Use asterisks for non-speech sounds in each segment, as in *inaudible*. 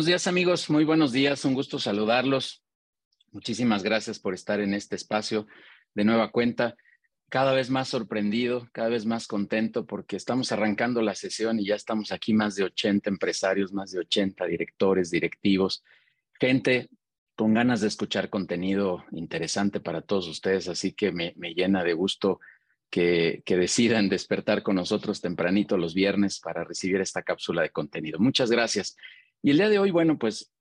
Buenos días amigos, muy buenos días, un gusto saludarlos. Muchísimas gracias por estar en este espacio de nueva cuenta. Cada vez más sorprendido, cada vez más contento porque estamos arrancando la sesión y ya estamos aquí más de 80 empresarios, más de 80 directores, directivos, gente con ganas de escuchar contenido interesante para todos ustedes, así que me, llena de gusto que, decidan despertar con nosotros tempranito los viernes para recibir esta cápsula de contenido. Muchas gracias. Y el día de hoy, bueno, pues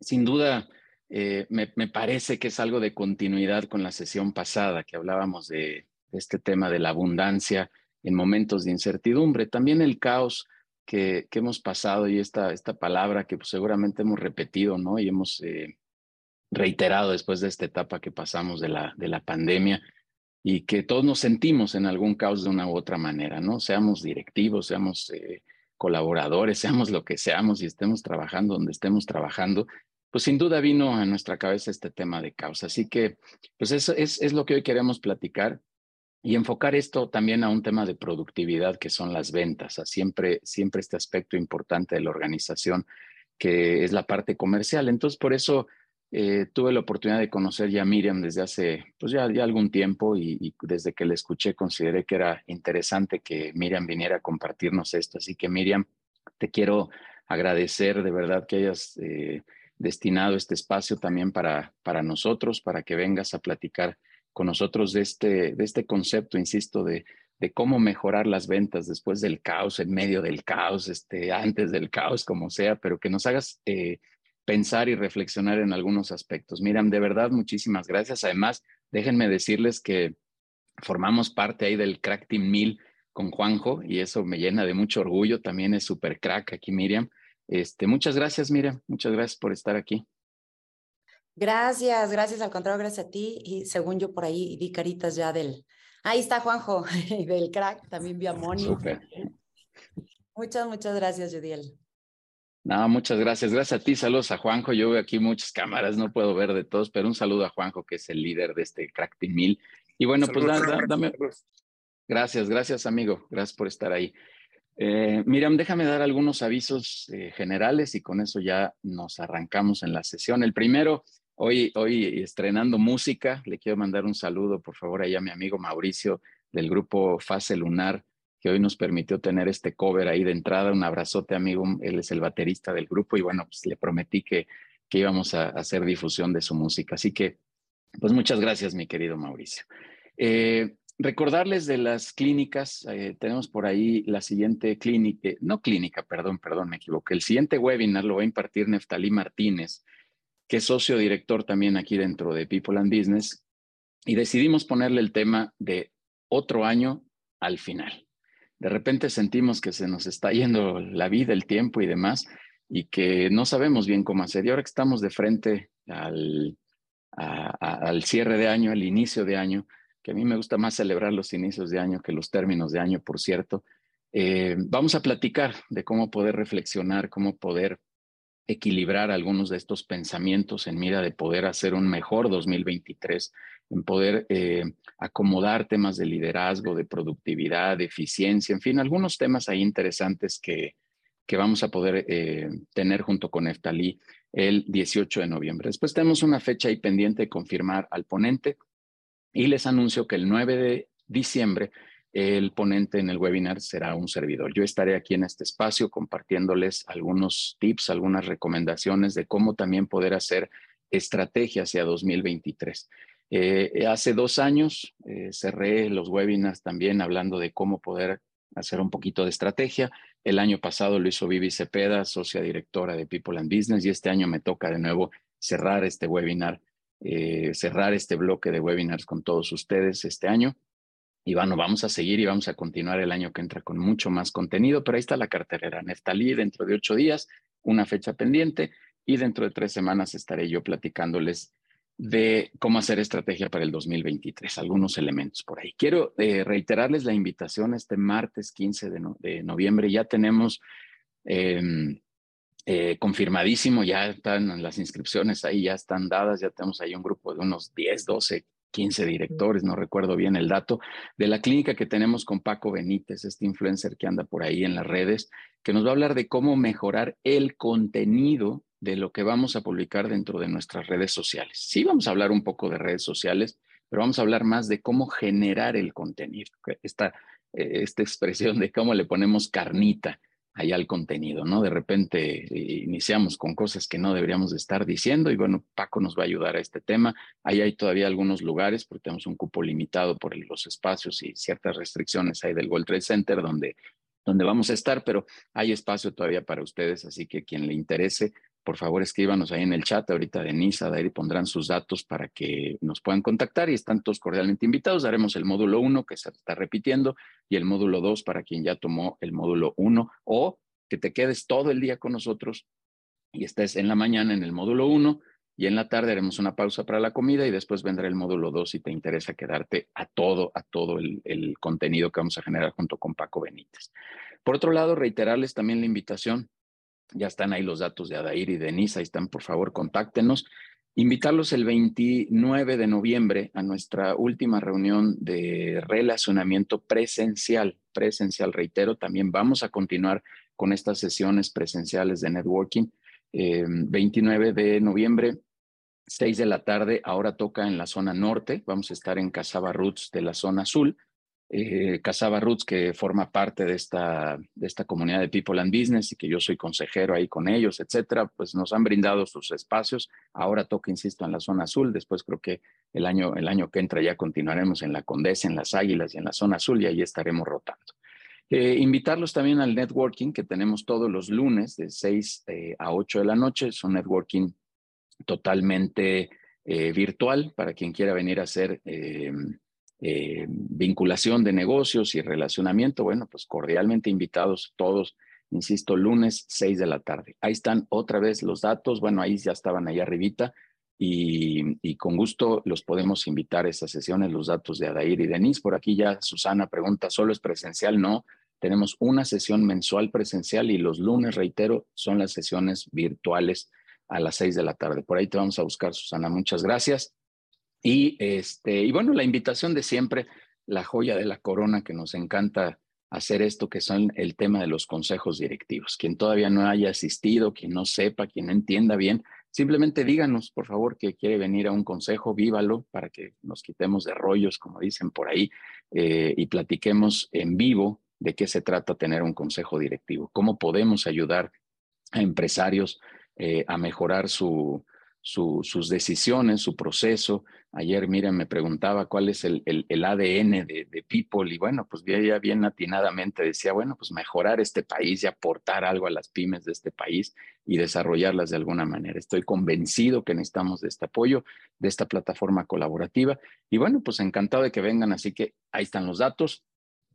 sin duda eh, me, parece que es algo de continuidad con la sesión pasada que hablábamos de, este tema de la abundancia en momentos de incertidumbre. También el caos que, hemos pasado y esta, esta palabra que pues, seguramente hemos repetido, ¿no? Y hemos eh, reiterado después de esta etapa que pasamos de la, de la pandemia y que todos nos sentimos en algún caos de una u otra manera, ¿no? Seamos directivos, seamos eh, colaboradores, *laughs* seamos lo que seamos y estemos trabajando donde estemos trabajando, pues sin duda vino a nuestra cabeza este tema de causa. Así que, pues eso es, es lo que hoy queremos platicar y enfocar esto también a un tema de productividad que son las ventas, a siempre, siempre este aspecto importante de la organización que es la parte comercial. Entonces, por eso eh, tuve la oportunidad de conocer ya a Miriam desde hace, pues ya, ya algún tiempo y, desde que la escuché consideré que era interesante que Miriam viniera a compartirnos esto. Así que Miriam, te quiero agradecer de verdad que hayas eh, destinado este espacio también para, para nosotros, para que vengas a platicar con nosotros de este, de este concepto, insisto, de, de cómo mejorar las ventas después del caos, en medio del caos, este, antes del caos, como sea, pero que nos hagas eh, pensar y reflexionar en algunos aspectos. Miriam, de verdad, muchísimas gracias. Además, déjenme decirles que formamos parte ahí del Crack Team 1000 con Juanjo y eso me llena de mucho orgullo. También es súper crack aquí, Miriam. Este, muchas gracias, Miriam. Muchas gracias por estar aquí. Gracias, gracias. Al contrario, gracias a ti. Y según yo por ahí vi caritas ya del... Ahí está Juanjo, *laughs* del crack. También vi a Moni. Muchas, muchas gracias, Judiel. No, muchas gracias. Gracias a ti. Saludos a Juanjo. Yo veo aquí muchas cámaras, no puedo ver de todos, pero un saludo a Juanjo, que es el líder de este Crack Team 1000. Y bueno, pues dame. Gracias, gracias, amigo. Gracias por estar ahí. Eh, Miriam, déjame dar algunos avisos eh, generales y con eso ya nos arrancamos en la sesión. El primero, hoy, hoy estrenando música, le quiero mandar un saludo, por favor, ahí a mi amigo Mauricio del grupo Fase Lunar que hoy nos permitió tener este cover ahí de entrada. Un abrazote, amigo. Él es el baterista del grupo y bueno, pues le prometí que, que íbamos a, hacer difusión de su música. Así que, pues muchas gracias, mi querido Mauricio. Eh, recordarles de las clínicas, eh, tenemos por ahí la siguiente clínica, no clínica, perdón, perdón, me equivoqué. El siguiente webinar lo va a impartir Neftalí Martínez, que es socio director también aquí dentro de People and Business, y decidimos ponerle el tema de otro año al final de repente sentimos que se nos está yendo la vida, el tiempo y demás, y que no sabemos bien cómo hacer. Y ahora que estamos de frente al, al cierre de año, al inicio de año, que a mí me gusta más celebrar los inicios de año que los términos de año, por cierto, eh, vamos a platicar de cómo poder reflexionar, cómo poder equilibrar algunos de estos pensamientos en mira de poder hacer un mejor 2023, en poder eh, acomodar temas de liderazgo, de productividad, de eficiencia, en fin, algunos temas ahí interesantes que, que vamos a poder eh, tener junto con Eftalí el 18 de noviembre. Después tenemos una fecha ahí pendiente de confirmar al ponente y les anuncio que el 9 de diciembre el ponente en el webinar será un servidor. Yo estaré aquí en este espacio compartiéndoles algunos tips, algunas recomendaciones de cómo también poder hacer estrategia hacia 2023. Eh, hace dos años eh, cerré los webinars también hablando de cómo poder hacer un poquito de estrategia. El año pasado lo hizo Vivi Cepeda, socia directora de People and Business, y este año me toca de nuevo cerrar este webinar, eh, cerrar este bloque de webinars con todos ustedes este año. Y bueno, vamos a seguir y vamos a continuar el año que entra con mucho más contenido, pero ahí está la carterera Neftalí dentro de ocho días, una fecha pendiente y dentro de tres semanas estaré yo platicándoles de cómo hacer estrategia para el 2023, algunos elementos por ahí. Quiero eh, reiterarles la invitación este martes 15 de, noviembre. Ya tenemos em, eh, confirmadísimo, ya están las inscripciones ahí, ya están dadas, ya tenemos ahí un grupo de unos 10, 12 15 directores, no recuerdo bien el dato, de la clínica que tenemos con Paco Benítez, este influencer que anda por ahí en las redes, que nos va a hablar de cómo mejorar el contenido de lo que vamos a publicar dentro de nuestras redes sociales. Sí, vamos a hablar un poco de redes sociales, pero vamos a hablar más de cómo generar el contenido, esta, eh, esta expresión de cómo le ponemos carnita allá al contenido, ¿no? De repente eh, iniciamos con cosas que no deberíamos de estar diciendo y bueno, Paco nos va a ayudar a este tema. Ahí hay todavía algunos lugares porque tenemos un cupo limitado por los espacios y ciertas restricciones ahí del World Trade Center donde, donde vamos a estar, pero hay espacio todavía para ustedes, así que quien le interese, por favor escríbanos ahí en el chat. Ahorita Denise, Adair pondrán sus datos para que nos puedan contactar y están todos cordialmente invitados. Daremos el módulo 1 que se está repitiendo y el módulo 2 para quien ya tomó el módulo 1 o que te quedes todo el día con nosotros y estés en la mañana en el módulo 1 y en la tarde haremos una pausa para la comida y después vendrá el módulo 2 si te interesa quedarte a todo, a todo el, el contenido que vamos a generar junto con Paco Benítez. Por otro lado, reiterarles también la invitación ya están ahí los datos de Adair y Denise, ahí están, por favor, contáctenos. Invitarlos el 29 de noviembre a nuestra última reunión de relacionamiento presencial. Presencial, reitero, también vamos a continuar con estas sesiones presenciales de networking. 29 eh, de noviembre, 6 de la tarde, ahora toca en la zona norte. Vamos a estar en Casaba Roots de la zona azul eh, Casaba Roots, que forma parte de esta, de esta comunidad de People and Business y que yo soy consejero ahí con ellos, etcétera, pues nos han brindado sus espacios. Ahora toca, insisto, en la zona azul. Después creo que el año, el año que entra ya continuaremos en la Condesa, en las Águilas y en la zona azul y ahí estaremos rotando. Eh, invitarlos también al networking que tenemos todos los lunes de 6 eh, a 8 de la noche. Es un networking totalmente eh, virtual para quien quiera venir a hacer eh, vinculación de negocios y relacionamiento, bueno, pues cordialmente invitados todos, insisto, lunes 6 de la tarde. Ahí están otra vez los datos, bueno, ahí ya estaban ahí arribita y, y con gusto los podemos invitar a esas sesiones, los datos de Adair y Denise. Por aquí ya Susana pregunta, ¿solo es presencial? No, tenemos una sesión mensual presencial y los lunes, reitero, son las sesiones virtuales a las 6 de la tarde. Por ahí te vamos a buscar, Susana. Muchas gracias. Y, este, y bueno, la invitación de siempre, la joya de la corona que nos encanta hacer esto, que son el tema de los consejos directivos. Quien todavía no haya asistido, quien no sepa, quien no entienda bien, simplemente díganos, por favor, que quiere venir a un consejo, vívalo para que nos quitemos de rollos, como dicen por ahí, eh, y platiquemos en vivo de qué se trata tener un consejo directivo, cómo podemos ayudar a empresarios eh, a mejorar su, sus decisiones, su proceso. Ayer, miren, me preguntaba cuál es el, ADN de, de, People y bueno, pues ya bien atinadamente decía, bueno, pues mejorar este país y aportar algo a las pymes de este país y desarrollarlas de alguna manera. Estoy convencido que necesitamos de este apoyo, de esta plataforma colaborativa y bueno, pues encantado de que vengan, así que ahí están los datos,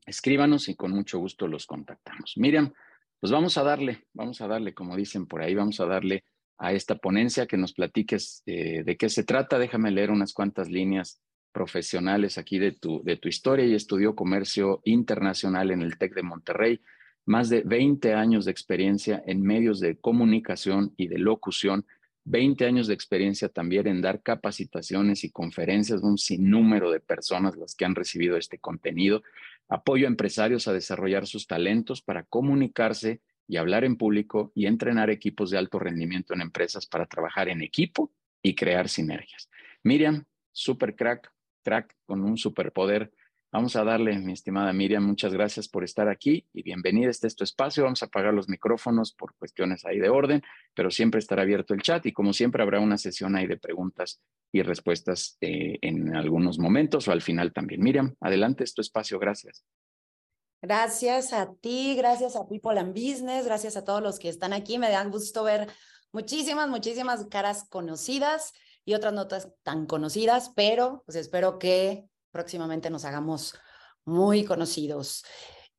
escríbanos y con mucho gusto los contactamos. Miriam, pues vamos a darle, vamos a darle, como dicen por ahí, vamos a darle a esta ponencia, que nos platiques eh, de qué se trata. Déjame leer unas cuantas líneas profesionales aquí de tu, de tu historia. Y estudió comercio internacional en el TEC de Monterrey, más de 20 años de experiencia en medios de comunicación y de locución, 20 años de experiencia también en dar capacitaciones y conferencias, un sinnúmero de personas las que han recibido este contenido, apoyo a empresarios a desarrollar sus talentos para comunicarse y hablar en público y entrenar equipos de alto rendimiento en empresas para trabajar en equipo y crear sinergias. Miriam, super crack, crack con un superpoder. Vamos a darle, mi estimada Miriam, muchas gracias por estar aquí y bienvenida este, este espacio. Vamos a apagar los micrófonos por cuestiones ahí de orden, pero siempre estará abierto el chat y como siempre habrá una sesión ahí de preguntas y respuestas eh, en algunos momentos o al final también. Miriam, adelante, es tu espacio. Gracias. Gracias a ti, gracias a People and Business, gracias a todos los que están aquí. Me da gusto ver muchísimas, muchísimas caras conocidas y otras notas tan conocidas, pero pues espero que próximamente nos hagamos muy conocidos.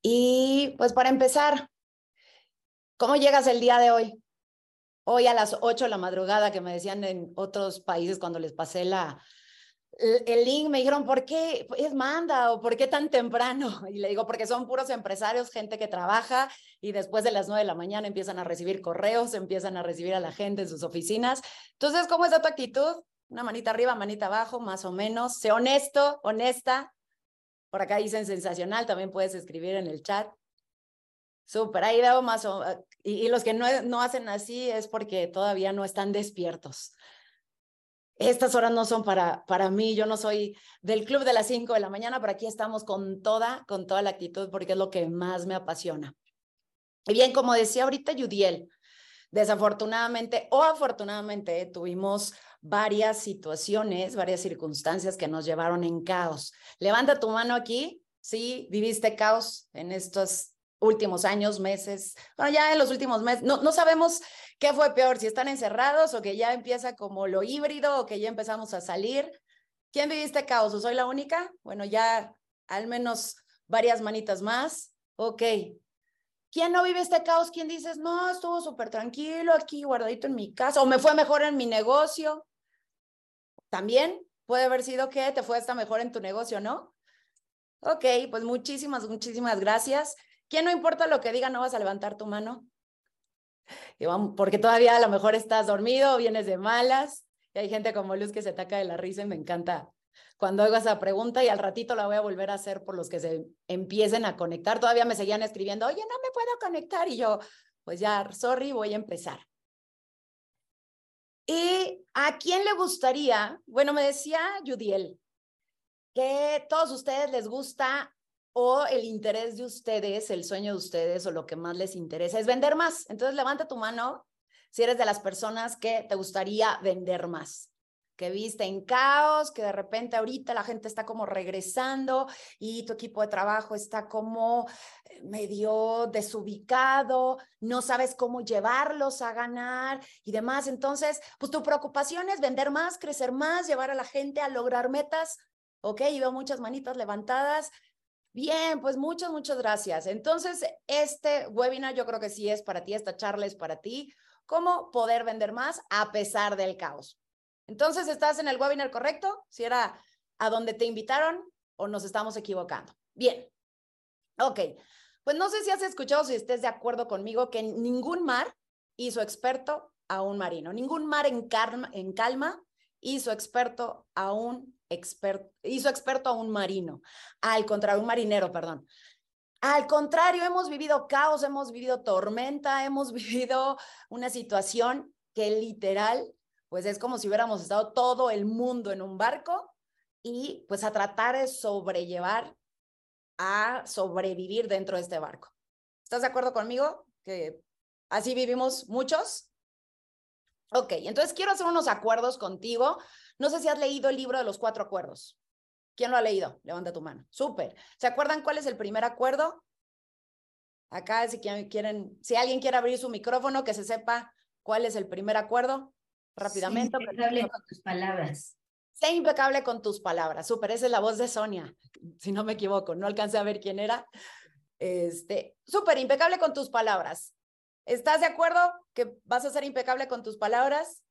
Y pues para empezar, ¿cómo llegas el día de hoy? Hoy a las 8 de la madrugada, que me decían en otros países cuando les pasé la, el link, me dijeron, ¿por qué es manda o por qué tan temprano? *laughs* Y le digo, porque son puros empresarios, gente que trabaja y después de las nueve de la mañana empiezan a recibir correos, empiezan a recibir a la gente en sus oficinas. Entonces, ¿cómo es tu actitud? Una manita arriba, manita abajo, más o menos. Sé honesto, honesta. Por acá dicen sensacional, también puedes escribir en el chat. Súper, ahí veo más o y, y los que no, no hacen así es porque todavía no están despiertos. Estas horas no son para, para mí, yo no soy del club de las 5 de la mañana, pero aquí estamos con toda, con toda la actitud porque es lo que más me apasiona. Y bien, como decía ahorita Yudiel, desafortunadamente o afortunadamente tuvimos varias situaciones, varias circunstancias que nos llevaron en caos. Levanta tu mano aquí, sí, viviste caos en estos últimos años, meses, bueno, ya en los últimos meses, no, no sabemos qué fue peor, si están encerrados o que ya empieza como lo híbrido o que ya empezamos a salir. ¿Quién viviste caos? ¿O soy la única? Bueno, ya al menos varias manitas más. Ok. ¿Quién no vive este caos? ¿Quién dices, no, estuvo súper tranquilo aquí, guardadito en mi casa, o me fue mejor en mi negocio? También puede haber sido que te fue hasta mejor en tu negocio, ¿no? Ok, pues muchísimas, muchísimas gracias. ¿Quién no importa lo que diga, no vas a levantar tu mano? Porque todavía a lo mejor estás dormido vienes de malas. Y hay gente como Luz que se ataca de la risa y me encanta cuando hago esa pregunta y al ratito la voy a volver a hacer por los que se empiecen a conectar. Todavía me seguían escribiendo, oye, no me puedo conectar. Y yo, pues ya, sorry, voy a empezar. ¿Y a quién le gustaría? Bueno, me decía Judiel que todos ustedes les gusta o el interés de ustedes, el sueño de ustedes o lo que más les interesa es vender más. Entonces levanta tu mano si eres de las personas que te gustaría vender más que viste en caos, que de repente ahorita la gente está como regresando y tu equipo de trabajo está como eh, medio desubicado, no sabes cómo llevarlos a ganar y demás. Entonces, pues tu preocupación es vender más, crecer más, llevar a la gente a lograr metas. Ok, y veo muchas manitas levantadas. Bien, pues muchas, muchas gracias. Entonces, este webinar yo creo que sí es para ti, esta charla es para ti. ¿Cómo poder vender más a pesar del caos? Entonces, ¿estás en el webinar correcto? Si era a donde te invitaron o nos estamos equivocando. Bien. Ok. Pues no sé si has escuchado, si estés de acuerdo conmigo, que ningún mar hizo experto a un marino. Ningún mar en, en calma hizo experto a un experto, hizo experto a un marino, al contrario, un marinero, perdón. Al contrario, hemos vivido caos, hemos vivido tormenta, hemos *laughs* vivido una situación que literal, pues es como si hubiéramos estado todo el mundo en un barco y pues a tratar de sobrellevar, a sobrevivir dentro de este barco. ¿Estás de acuerdo conmigo? Que así vivimos muchos. Ok, entonces quiero hacer unos acuerdos contigo no sé si has leído el libro de los cuatro acuerdos. ¿Quién lo ha leído? Levanta tu mano. Súper. ¿Se acuerdan cuál es el primer acuerdo? Acá, si quieren, si alguien quiere abrir su micrófono, que se sepa cuál es el primer acuerdo. Rápidamente. Sé impecable con tus palabras. Sé impecable con tus palabras. Súper, esa es la voz de Sonia, *laughs* si no me equivoco. No alcancé a ver quién era. Este, súper, impecable con tus palabras. ¿Estás de acuerdo que vas a ser impecable con tus palabras?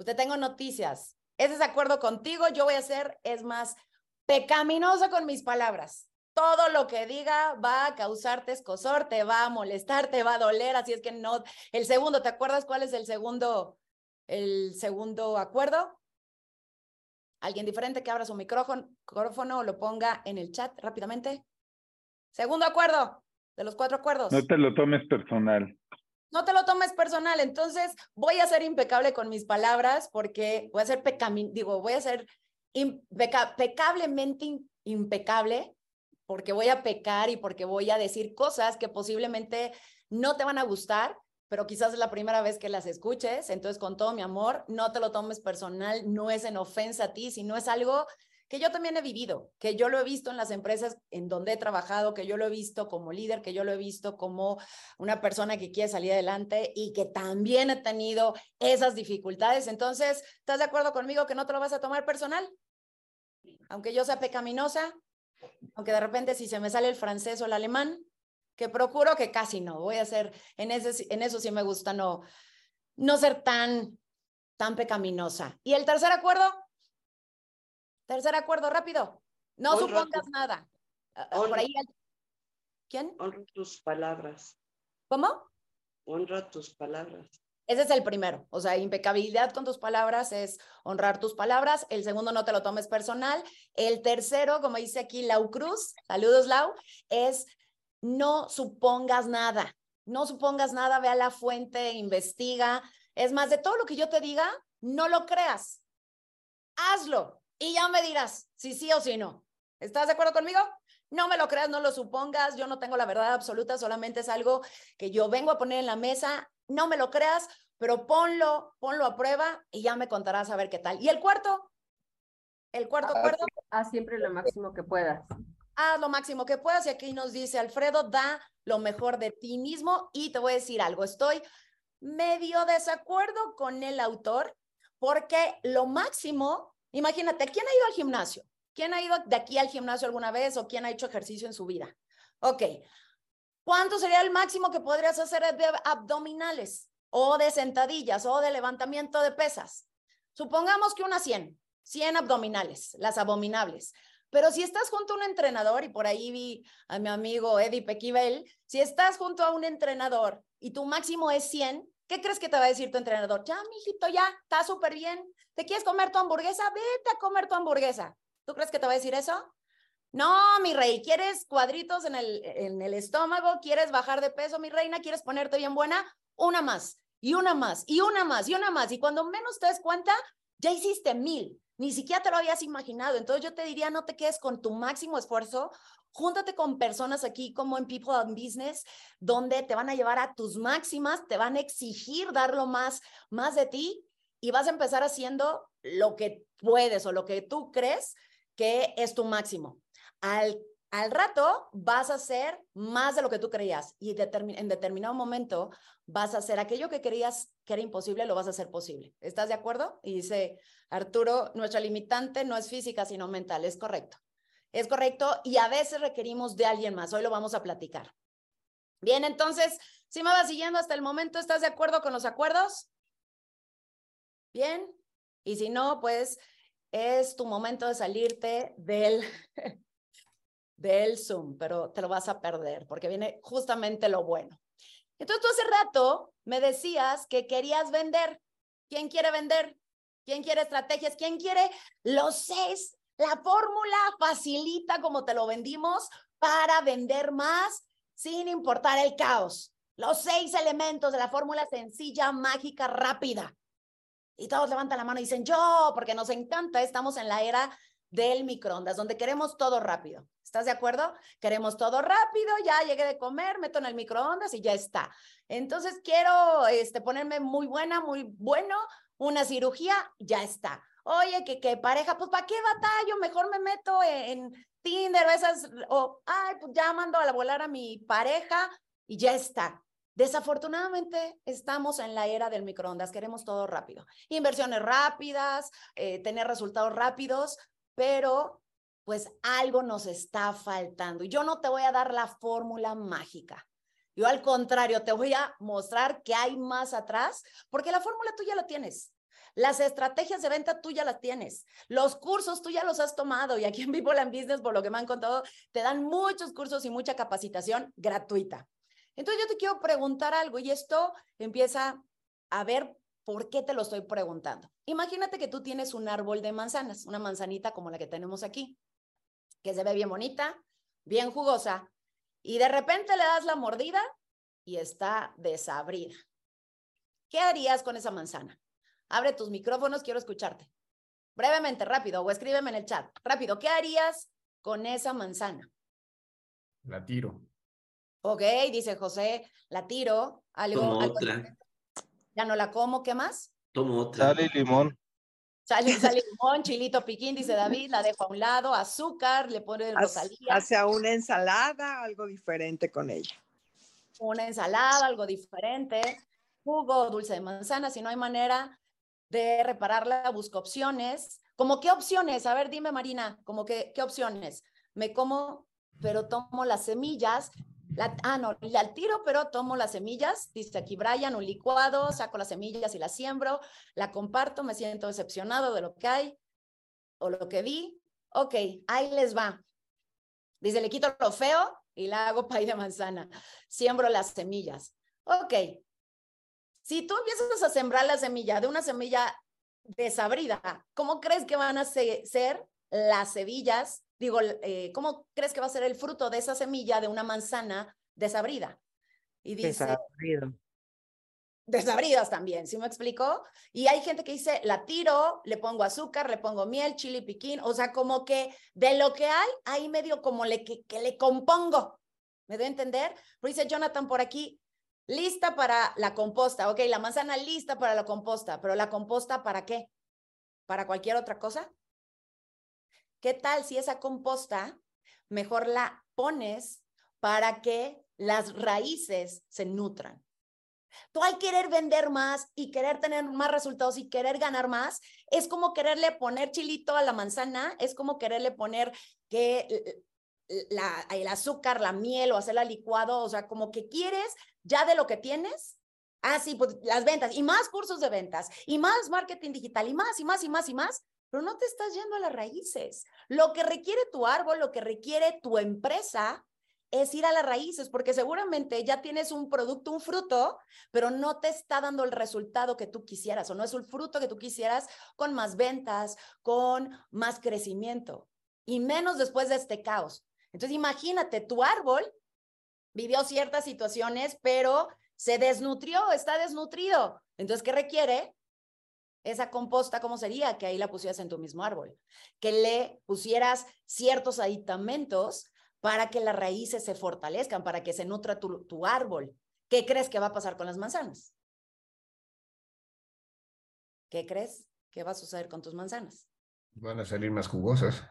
Usted tengo noticias. ¿Ese es de acuerdo contigo? Yo voy a ser, es más, pecaminosa con mis palabras. Todo lo que diga va a causarte escosor, te va a molestar, te va a doler, así es que no. El segundo, ¿te acuerdas cuál es el segundo, el segundo acuerdo? Alguien diferente que abra su micrófono o lo ponga en el chat rápidamente. Segundo acuerdo, de los cuatro acuerdos. No te lo tomes personal no te lo tomes personal. Entonces, voy a ser impecable con mis palabras porque voy a ser pecamin, digo, voy a ser pecablemente impecable porque voy a pecar y porque voy a decir cosas que posiblemente no te van a gustar, pero quizás es la primera vez que las escuches. Entonces, con todo mi amor, no te lo tomes personal, no es en ofensa a ti, sino es algo que yo también he vivido, que yo lo he visto en las empresas en donde he trabajado, que yo lo he visto como líder, que yo lo he visto como una persona que quiere salir adelante y que también he tenido esas dificultades. Entonces, ¿estás de acuerdo conmigo que no te lo vas a tomar personal? Aunque yo sea pecaminosa, aunque de repente si se me sale el francés o el alemán, que procuro que casi no, voy a ser, en, ese, en eso sí me gusta no, no ser tan, tan pecaminosa. ¿Y el tercer acuerdo? Tercer acuerdo, rápido. No supongas nada. Ah, ah, por ahí. ¿Quién? Honra tus palabras. ¿Cómo? Honra tus palabras. Ese es el primero, o sea, impecabilidad con tus palabras es honrar tus palabras. El segundo, no te lo tomes personal. El tercero, como dice aquí Lau Cruz, saludos Lau, es no supongas nada. No supongas nada, ve a la fuente, investiga. Es más, de todo lo que yo te diga, no lo creas. Hazlo y ya me dirás si sí o si no. ¿Estás de acuerdo conmigo? No me lo creas, no lo supongas, yo no tengo la verdad absoluta, solamente es algo que yo vengo a poner en la mesa no me lo creas, pero ponlo, ponlo a prueba y ya me contarás a ver qué tal. ¿Y el cuarto? El cuarto ah, cuarto. Haz siempre lo máximo que puedas. Haz lo máximo que puedas. Y aquí nos dice Alfredo, da lo mejor de ti mismo. Y te voy a decir algo, estoy medio desacuerdo con el autor porque lo máximo, imagínate, ¿quién ha ido al gimnasio? ¿Quién ha ido de aquí al gimnasio alguna vez o quién ha hecho ejercicio en su vida? Ok, ¿Cuánto sería el máximo que podrías hacer de abdominales o de sentadillas o de levantamiento de pesas? Supongamos que unas 100, 100 abdominales, las abominables. Pero si estás junto a un entrenador, y por ahí vi a mi amigo Eddie Pequivel, si estás junto a un entrenador y tu máximo es 100, ¿qué crees que te va a decir tu entrenador? Ya, mijito, ya, está súper bien. ¿Te quieres comer tu hamburguesa? Vete a comer tu hamburguesa. ¿Tú crees que te va a decir eso? No, mi rey, ¿quieres cuadritos en el, en el estómago? ¿Quieres bajar de peso, mi reina? ¿Quieres ponerte bien buena? Una más, y una más, y una más, y una más. Y cuando menos te des cuenta, ya hiciste mil. Ni siquiera te lo habías imaginado. Entonces yo te diría, no te quedes con tu máximo esfuerzo. Júntate con personas aquí como en People and Business, donde te van a llevar a tus máximas, te van a exigir dar lo más, más de ti y vas a empezar haciendo lo que puedes o lo que tú crees que es tu máximo al, al rato vas a hacer más de lo que tú creías y en determinado momento vas a hacer aquello que creías que era imposible, lo vas a hacer posible. ¿Estás de acuerdo? Y dice Arturo, nuestra limitante no es física, sino mental. Es correcto. Es correcto y a veces requerimos de alguien más. Hoy lo vamos a platicar. Bien, entonces, si me vas siguiendo hasta el momento, ¿estás de acuerdo con los acuerdos? Bien. Y si no, pues es tu momento de salirte del *laughs* del Zoom, pero te lo vas a perder porque viene justamente lo bueno. Entonces tú hace rato me decías que querías vender. ¿Quién quiere vender? ¿Quién quiere estrategias? ¿Quién quiere los seis? La fórmula facilita como te lo vendimos para vender más sin importar el caos. Los seis elementos de la fórmula sencilla, mágica, rápida. Y todos levantan la mano y dicen, yo, porque nos encanta, estamos en la era del microondas, donde queremos todo rápido. ¿Estás de acuerdo? Queremos todo rápido, ya llegué de comer, meto en el microondas y ya está. Entonces quiero este, ponerme muy buena, muy bueno, una cirugía, ya está. Oye, que, que pareja, pues ¿para qué batallo? Mejor me meto en, Tinder o esas, o, ay, pues ya mando a la volar a mi pareja y ya está. Desafortunadamente estamos en la era del microondas, queremos todo rápido. Inversiones rápidas, eh, tener resultados rápidos, pero pues algo nos está faltando. Y yo no te voy a dar la fórmula mágica. Yo al contrario, te voy a mostrar que hay más atrás, porque la fórmula tú ya la tienes. Las estrategias de venta tú ya las tienes. Los cursos tú ya los has tomado y aquí en and Business, por lo que me han contado, te dan muchos cursos y mucha capacitación gratuita. Entonces yo te quiero preguntar algo y esto empieza a ver ¿Por qué te lo estoy preguntando? Imagínate que tú tienes un árbol de manzanas, una manzanita como la que tenemos aquí, que se ve bien bonita, bien jugosa, y de repente le das la mordida y está desabrida. ¿Qué harías con esa manzana? Abre tus micrófonos, quiero escucharte. Brevemente, rápido, o escríbeme en el chat. Rápido, ¿qué harías con esa manzana? La tiro. Ok, dice José, la tiro. Algo, otra ya no la como, ¿qué más? Tomo otra. Sal y limón. Sal, y *laughs* limón, chilito piquín, dice David, la dejo a un lado, azúcar, le pone rosalía. Hace una ensalada, algo diferente con ella. Una ensalada, algo diferente, jugo, dulce de manzana, si no hay manera de repararla, busco opciones. ¿Cómo qué opciones? A ver, dime Marina, ¿cómo qué, qué opciones? Me como, pero tomo las semillas ah, no, al tiro, pero tomo las semillas, dice aquí Brian, un licuado, saco las semillas y las siembro, la comparto, me siento decepcionado de lo que hay o lo que vi. Ok, ahí les va. Dice, le quito lo feo y la hago *laughs* pay de manzana. Siembro las semillas. Ok. Si tú empiezas a sembrar la semilla de una semilla desabrida, ¿cómo crees que van a ser las semillas? Digo, eh, ¿cómo crees que va a ser el fruto de esa semilla de una manzana desabrida? Y dice, Desabrido desabridas también, ¿sí me explico? Y hay gente que dice, la tiro, le pongo azúcar, le pongo miel, chili piquín, o sea, como que de lo que hay, ahí medio como le, que, le compongo. ¿Me doy a entender? Pero dice Jonathan por aquí, lista para la composta, ok, la manzana lista para la composta, pero la composta para qué? ¿Para cualquier otra cosa? ¿Qué tal si esa composta mejor la pones para que las raíces se nutran? Tú al querer vender más y querer tener más resultados y querer ganar más, es como quererle poner chilito a la manzana, es como quererle poner que el azúcar, la miel o hacerla licuado, o sea, como que quieres ya de lo que tienes. Ah, sí, pues las ventas y más cursos de ventas y más marketing digital y más y más y más y más, pero no te estás yendo a las raíces. Lo que requiere tu árbol, lo que requiere tu empresa es ir a las raíces, porque seguramente ya tienes un producto, un fruto, pero no te está dando el resultado que tú quisieras o no es el fruto que tú quisieras con más ventas, con más crecimiento y menos después de este caos. Entonces imagínate, tu árbol vivió ciertas situaciones, pero se desnutrió, está desnutrido. Entonces, ¿qué requiere? Esa composta, ¿cómo sería? Que ahí la pusieras en tu mismo árbol, que le pusieras ciertos aditamentos para que las raíces se fortalezcan, para que se nutra tu, tu árbol. ¿Qué crees que va a pasar con las manzanas? ¿Qué crees que va a suceder con tus manzanas? Van a salir más jugosas.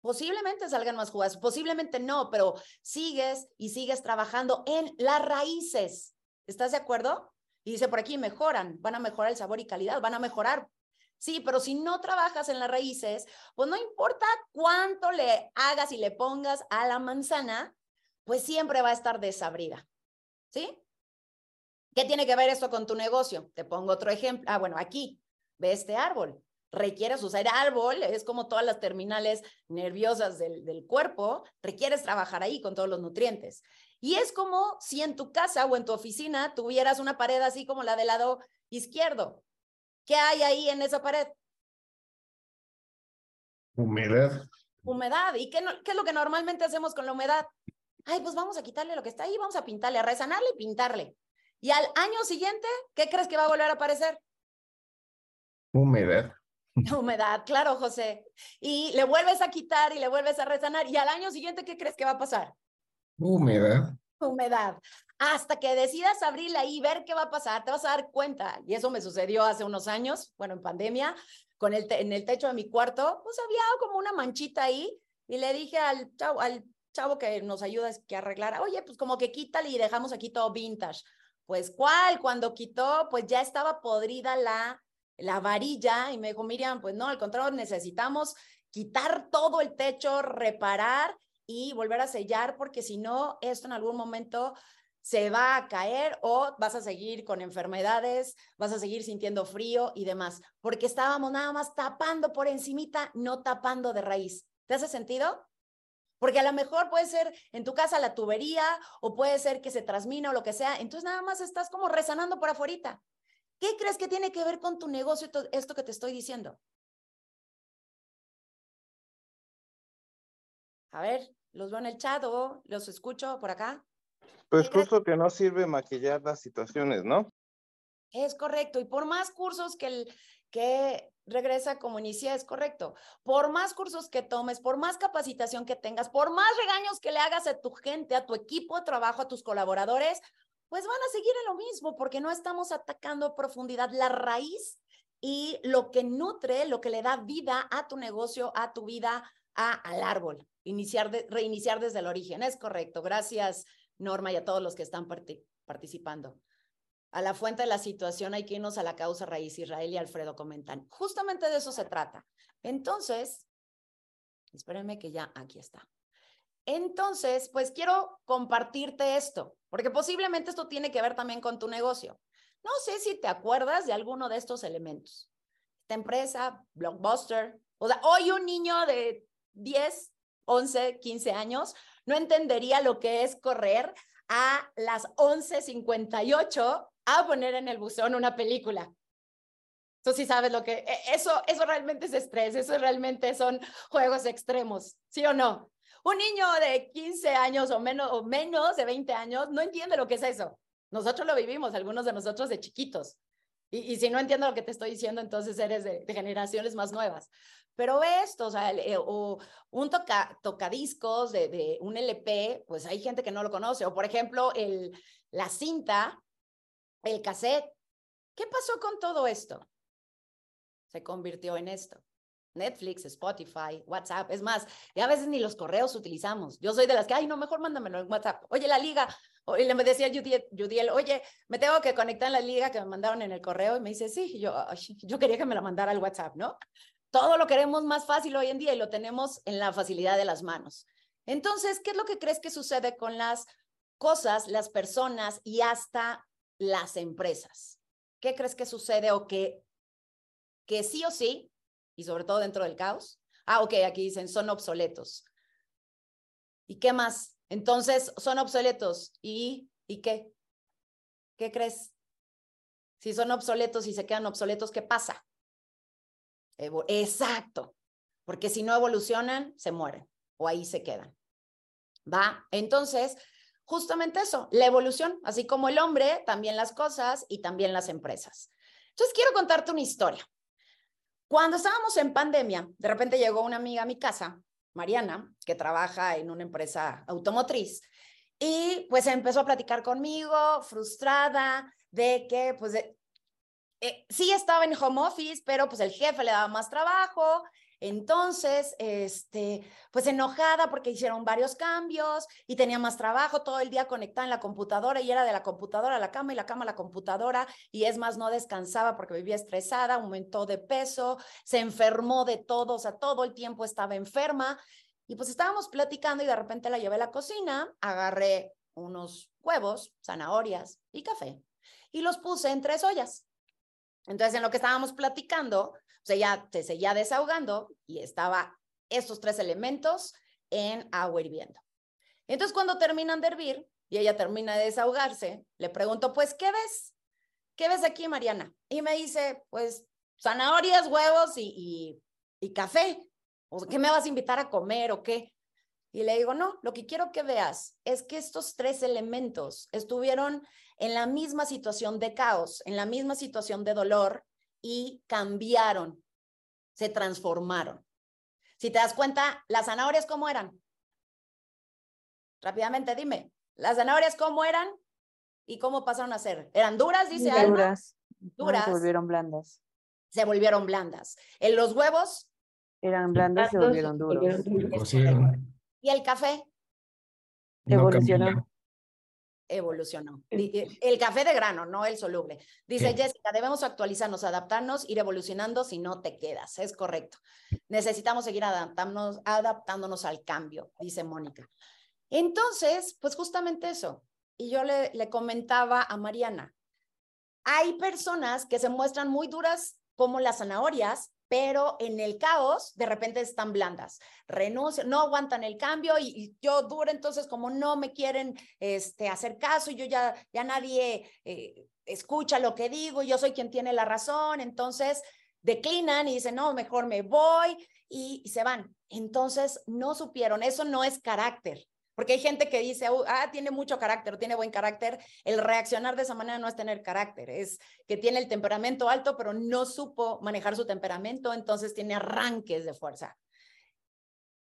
Posiblemente salgan más jugosas, posiblemente no, pero sigues y sigues trabajando en las raíces. ¿Estás de acuerdo? Y dice por aquí, mejoran, van a mejorar el sabor y calidad, van a mejorar Sí, pero si no trabajas en las raíces, pues no importa cuánto le hagas y le pongas a la manzana, pues siempre va a estar desabrida. ¿Sí? ¿Qué tiene que ver esto con tu negocio? Te pongo otro ejemplo. Ah, bueno, aquí, ve este árbol. Requieres usar árbol, es como todas las terminales nerviosas del, del cuerpo, requieres trabajar ahí con todos los nutrientes. Y es como si en tu casa o en tu oficina tuvieras una pared así como la del lado izquierdo. ¿Qué hay ahí en esa pared? Humedad. Humedad. ¿Y qué, qué es lo que normalmente hacemos con la humedad? Ay, pues vamos a quitarle lo que está ahí, vamos a pintarle, a resanarle y pintarle. Y al año siguiente, ¿qué crees que va a volver a aparecer? Humedad. *laughs* Humedad, claro, José. Y le vuelves a quitar y le vuelves a resanar. Y al año siguiente, ¿qué crees que va a pasar? Humedad. Humedad hasta que decidas abrirla y ver qué va a pasar, te vas a dar cuenta. Y eso me sucedió hace unos años, bueno, en pandemia, con el en el techo de mi cuarto, pues había como una manchita ahí y le dije al chavo, al chavo que nos ayuda que arreglara, oye, pues como que quítale y dejamos aquí todo vintage. Pues, ¿cuál? Cuando quitó, pues ya estaba podrida la, la varilla y me dijo, Miriam, pues no, al contrario, necesitamos quitar todo el techo, reparar y volver a sellar, porque si no, esto en algún momento se va a caer o vas a seguir con enfermedades, vas a seguir sintiendo frío y demás, porque estábamos nada más tapando por encimita, no tapando de raíz. ¿Te hace sentido? Porque a lo mejor puede ser en tu casa la tubería o puede ser que se transmina o lo que sea, entonces nada más estás como rezanando por afuera. ¿Qué crees que tiene que ver con tu negocio esto que te estoy diciendo? A ver, los veo en el chat o los escucho por acá. Pues justo que no sirve maquillar las situaciones, ¿no? Es correcto. Y por más cursos que, el, que regresa como inicia, es correcto. Por más cursos que tomes, por más capacitación que tengas, por más regaños que le hagas a tu gente, a tu equipo de trabajo, a tus colaboradores, pues van a seguir en lo mismo porque no estamos atacando a profundidad la raíz y lo que nutre, lo que le da vida a tu negocio, a tu vida, a, al árbol. Iniciar de, reiniciar desde el origen. Es correcto. Gracias, Norma y a todos los que están participando. A la fuente de la situación hay que irnos a la causa raíz. Israel y Alfredo comentan. Justamente de eso se trata. Entonces, espérenme que ya aquí está. Entonces, pues quiero compartirte esto, porque posiblemente esto tiene que ver también con tu negocio. No sé si te acuerdas de alguno de estos elementos. Esta empresa, Blockbuster, o sea, hoy un niño de 10, 11, 15 años no entendería lo que es correr a las 11:58 a poner en el buzón una película. Tú sí sabes lo que, e, eso, eso realmente es estrés, eso realmente son juegos extremos, ¿sí o no? Un niño de 15 años o menos, o menos de 20 años no entiende lo que es eso. Nosotros lo vivimos, algunos de nosotros de chiquitos. Y, y si no entiendo lo que te estoy diciendo, entonces eres de, de generaciones más nuevas. Pero esto, o sea, eh, o un toca, tocadiscos de, un LP, pues hay gente que no lo conoce. O por ejemplo, el, la cinta, el cassette. ¿Qué pasó con todo esto? Se convirtió en esto. Netflix, Spotify, WhatsApp. Es más, y a veces ni los correos utilizamos. Yo soy de las que, ay, no, mejor mándamelo en WhatsApp. Oye, la liga. Y le decía Judiel, oye, me tengo que conectar en la liga que me mandaron en el correo. Y me dice, sí, yo, yo quería que me la mandara al WhatsApp, ¿no? Todo lo queremos más fácil hoy en día y lo tenemos en la facilidad de las manos. Entonces, ¿qué es lo que crees que sucede con las cosas, las personas y hasta las empresas? ¿Qué crees que sucede o que, que sí o sí y sobre todo dentro del caos. Ah, ok, aquí dicen son obsoletos. ¿Y qué más? Entonces, son obsoletos. ¿Y, ¿y qué? ¿Qué crees? Si son obsoletos y se quedan obsoletos, ¿qué pasa? Exacto. Porque si no evolucionan, se mueren o ahí se quedan. ¿Va? Entonces, justamente eso, la evolución, así como el hombre, también las cosas y también las empresas. Entonces, quiero contarte una historia. Cuando estábamos en pandemia, de repente llegó una amiga a mi casa, Mariana, que trabaja en una empresa automotriz, y pues empezó a platicar conmigo, frustrada de que pues eh, sí estaba en home office, pero pues el jefe le daba más trabajo. Entonces, este, pues enojada porque hicieron varios cambios y tenía más trabajo todo el día conectada en la computadora y era de la computadora a la cama y la cama a la computadora. Y es más, no descansaba porque vivía estresada, aumentó de peso, se enfermó de todo, o sea, todo el tiempo estaba enferma. Y pues estábamos platicando y de repente la llevé a la cocina, agarré unos huevos, zanahorias y café y los puse en tres ollas. Entonces, en lo que estábamos platicando, sea, ya se seguía desahogando y estaba estos tres elementos en agua hirviendo. Entonces, cuando terminan de hervir y ella termina de desahogarse, le pregunto, pues, ¿qué ves? ¿Qué ves aquí, Mariana? Y me dice, pues, zanahorias, huevos y, y, café. ¿O qué me vas a invitar a comer o qué? Y le digo, no, lo que quiero que veas es que estos tres elementos estuvieron en la misma situación de caos, en la misma situación de dolor y cambiaron, se transformaron. Si te das cuenta, las zanahorias cómo eran. Rápidamente dime, las zanahorias cómo eran y cómo pasaron a ser. ¿Eran duras, dice Alma? Duras. Duras. se volvieron blandas. Se volvieron blandas. ¿En los huevos? Eran blandas y se volvieron duros. ¿Y el café? Evolucionó evolucionó. El café de grano, no el soluble. Dice Jessica, debemos actualizarnos, adaptarnos, ir evolucionando, si no te quedas. Es correcto. Necesitamos seguir adaptándonos, adaptándonos al cambio, dice Mónica. Entonces, pues justamente eso. Y yo le, le comentaba a Mariana, hay personas que se muestran muy duras como las zanahorias, pero en el caos de repente están blandas, renuncian, no aguantan el cambio y, yo duro, entonces como no me quieren este, hacer caso, yo ya, ya nadie eh, escucha lo que digo, yo soy quien tiene la razón, entonces declinan y dicen, no, mejor me voy y se van. Entonces no supieron, eso no es carácter, porque hay gente que dice, ah, tiene mucho carácter, tiene buen carácter. El reaccionar de esa manera no es tener carácter, es que tiene el temperamento alto, pero no supo manejar su temperamento, entonces tiene arranques de fuerza.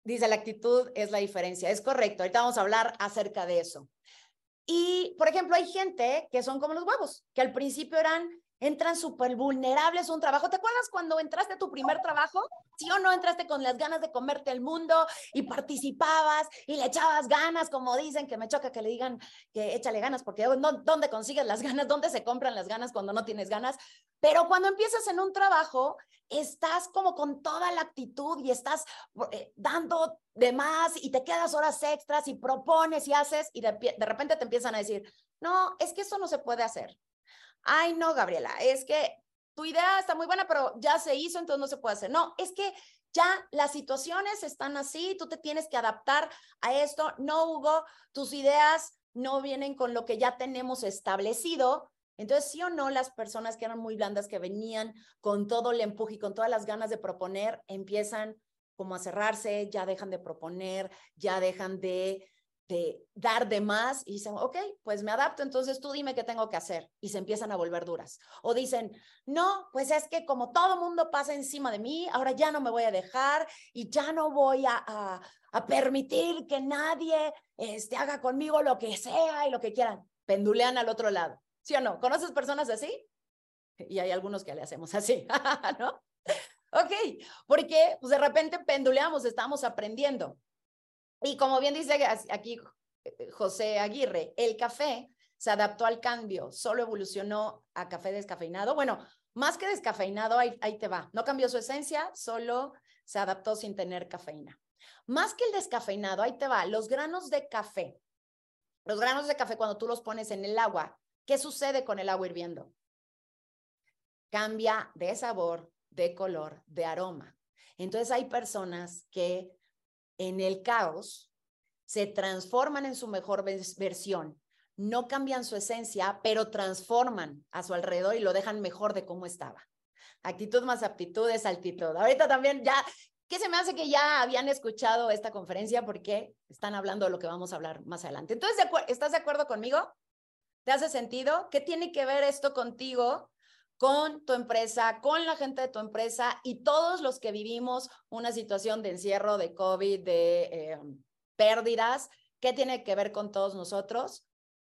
Dice, la actitud es la diferencia. Es correcto, ahorita vamos a hablar acerca de eso. Y, por ejemplo, hay gente que son como los huevos, que al principio eran entran súper vulnerables a un trabajo. ¿Te acuerdas cuando entraste a tu primer trabajo? ¿Sí o no entraste con las ganas de comerte el mundo y participabas y le echabas ganas, como dicen, que me choca que le digan que échale ganas, porque ¿dónde consigues las ganas? ¿Dónde se compran las ganas cuando no tienes ganas? Pero cuando empiezas en un trabajo, estás como con toda la actitud y estás eh, dando de más y te quedas horas extras y propones y haces y de, de repente te empiezan a decir, no, es que eso no se puede hacer ay, no, Gabriela, es que tu idea está muy buena, pero ya se hizo, entonces no se puede hacer. No, es que ya las situaciones están así, tú te tienes que adaptar a esto. No, Hugo, tus ideas no vienen con lo que ya tenemos establecido. Entonces, sí o no, las personas que eran muy blandas, que venían con todo el empuje y con todas las ganas de proponer, empiezan como a cerrarse, ya dejan de proponer, ya dejan de, de dar de más y dicen, ok, pues me adapto, entonces tú dime qué tengo que hacer y se empiezan a volver duras. O dicen, no, pues es que como todo mundo pasa encima de mí, ahora ya no me voy a dejar y ya no voy a, a, permitir que nadie este, haga conmigo lo que sea y lo que quieran. Pendulean al otro lado. ¿Sí o no? ¿Conoces personas así? Y hay algunos que le hacemos así, *laughs* ¿no? Ok, porque pues de repente penduleamos, estamos aprendiendo. Y como bien dice aquí eh, José Aguirre, el café se adaptó al cambio, solo evolucionó a café descafeinado. Bueno, más que descafeinado, ahí, ahí te va. No cambió su esencia, solo se adaptó sin tener cafeína. Más que el descafeinado, ahí te va. Los granos de café. Los granos de café, cuando tú los pones en el agua, ¿qué sucede con el agua hirviendo? Cambia de sabor, de color, de aroma. Entonces hay personas que en el caos se transforman en su mejor versión, no cambian su esencia, pero transforman a su alrededor y lo dejan mejor de cómo estaba. Actitud más aptitud es altitud. Ahorita también ya, ¿qué se me hace que ya habían escuchado esta conferencia? Porque están hablando de lo que vamos a hablar más adelante. Entonces, ¿estás de acuerdo conmigo? ¿Te hace sentido? ¿Qué tiene que ver esto contigo? Con tu empresa, con la gente de tu empresa y todos los que vivimos una situación de encierro, de COVID, de eh, pérdidas, ¿qué tiene que ver con todos nosotros?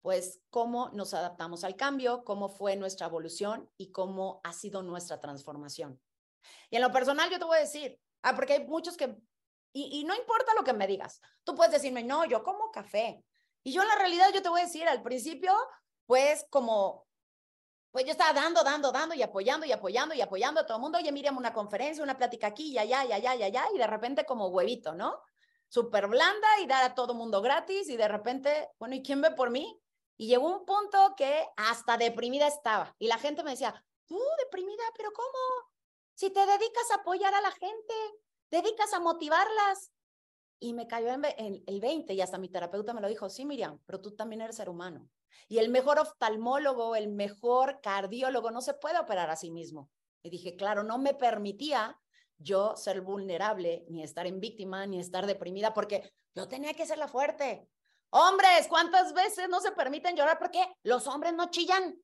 Pues cómo nos adaptamos al cambio, cómo fue nuestra evolución y cómo ha sido nuestra transformación. Y en lo personal yo te voy a decir, ah, porque hay muchos que, y, y no importa lo que me digas, tú puedes decirme, no, yo como café. Y yo en la realidad yo te voy a decir, al principio, pues como pues yo estaba dando, dando, dando y apoyando y apoyando y apoyando a todo el mundo. Oye, Miriam, una conferencia, una plática aquí y allá y allá y allá. Y de repente como huevito, ¿no? Súper blanda y dar a todo mundo gratis. Y de repente, bueno, ¿y quién ve por mí? Y llegó un punto que hasta deprimida estaba. Y la gente me decía, tú deprimida, pero ¿cómo? Si te dedicas a apoyar a la gente, dedicas a motivarlas. Y me cayó en, el 20 y hasta mi terapeuta me lo dijo, sí, Miriam, pero tú también eres ser humano. Y el mejor oftalmólogo, el mejor cardiólogo no se puede operar a sí mismo. Y dije, claro, no me permitía yo ser vulnerable, ni estar en víctima, ni estar deprimida, porque yo tenía que ser la fuerte. Hombres, ¿cuántas veces no se permiten llorar? Porque los hombres no chillan.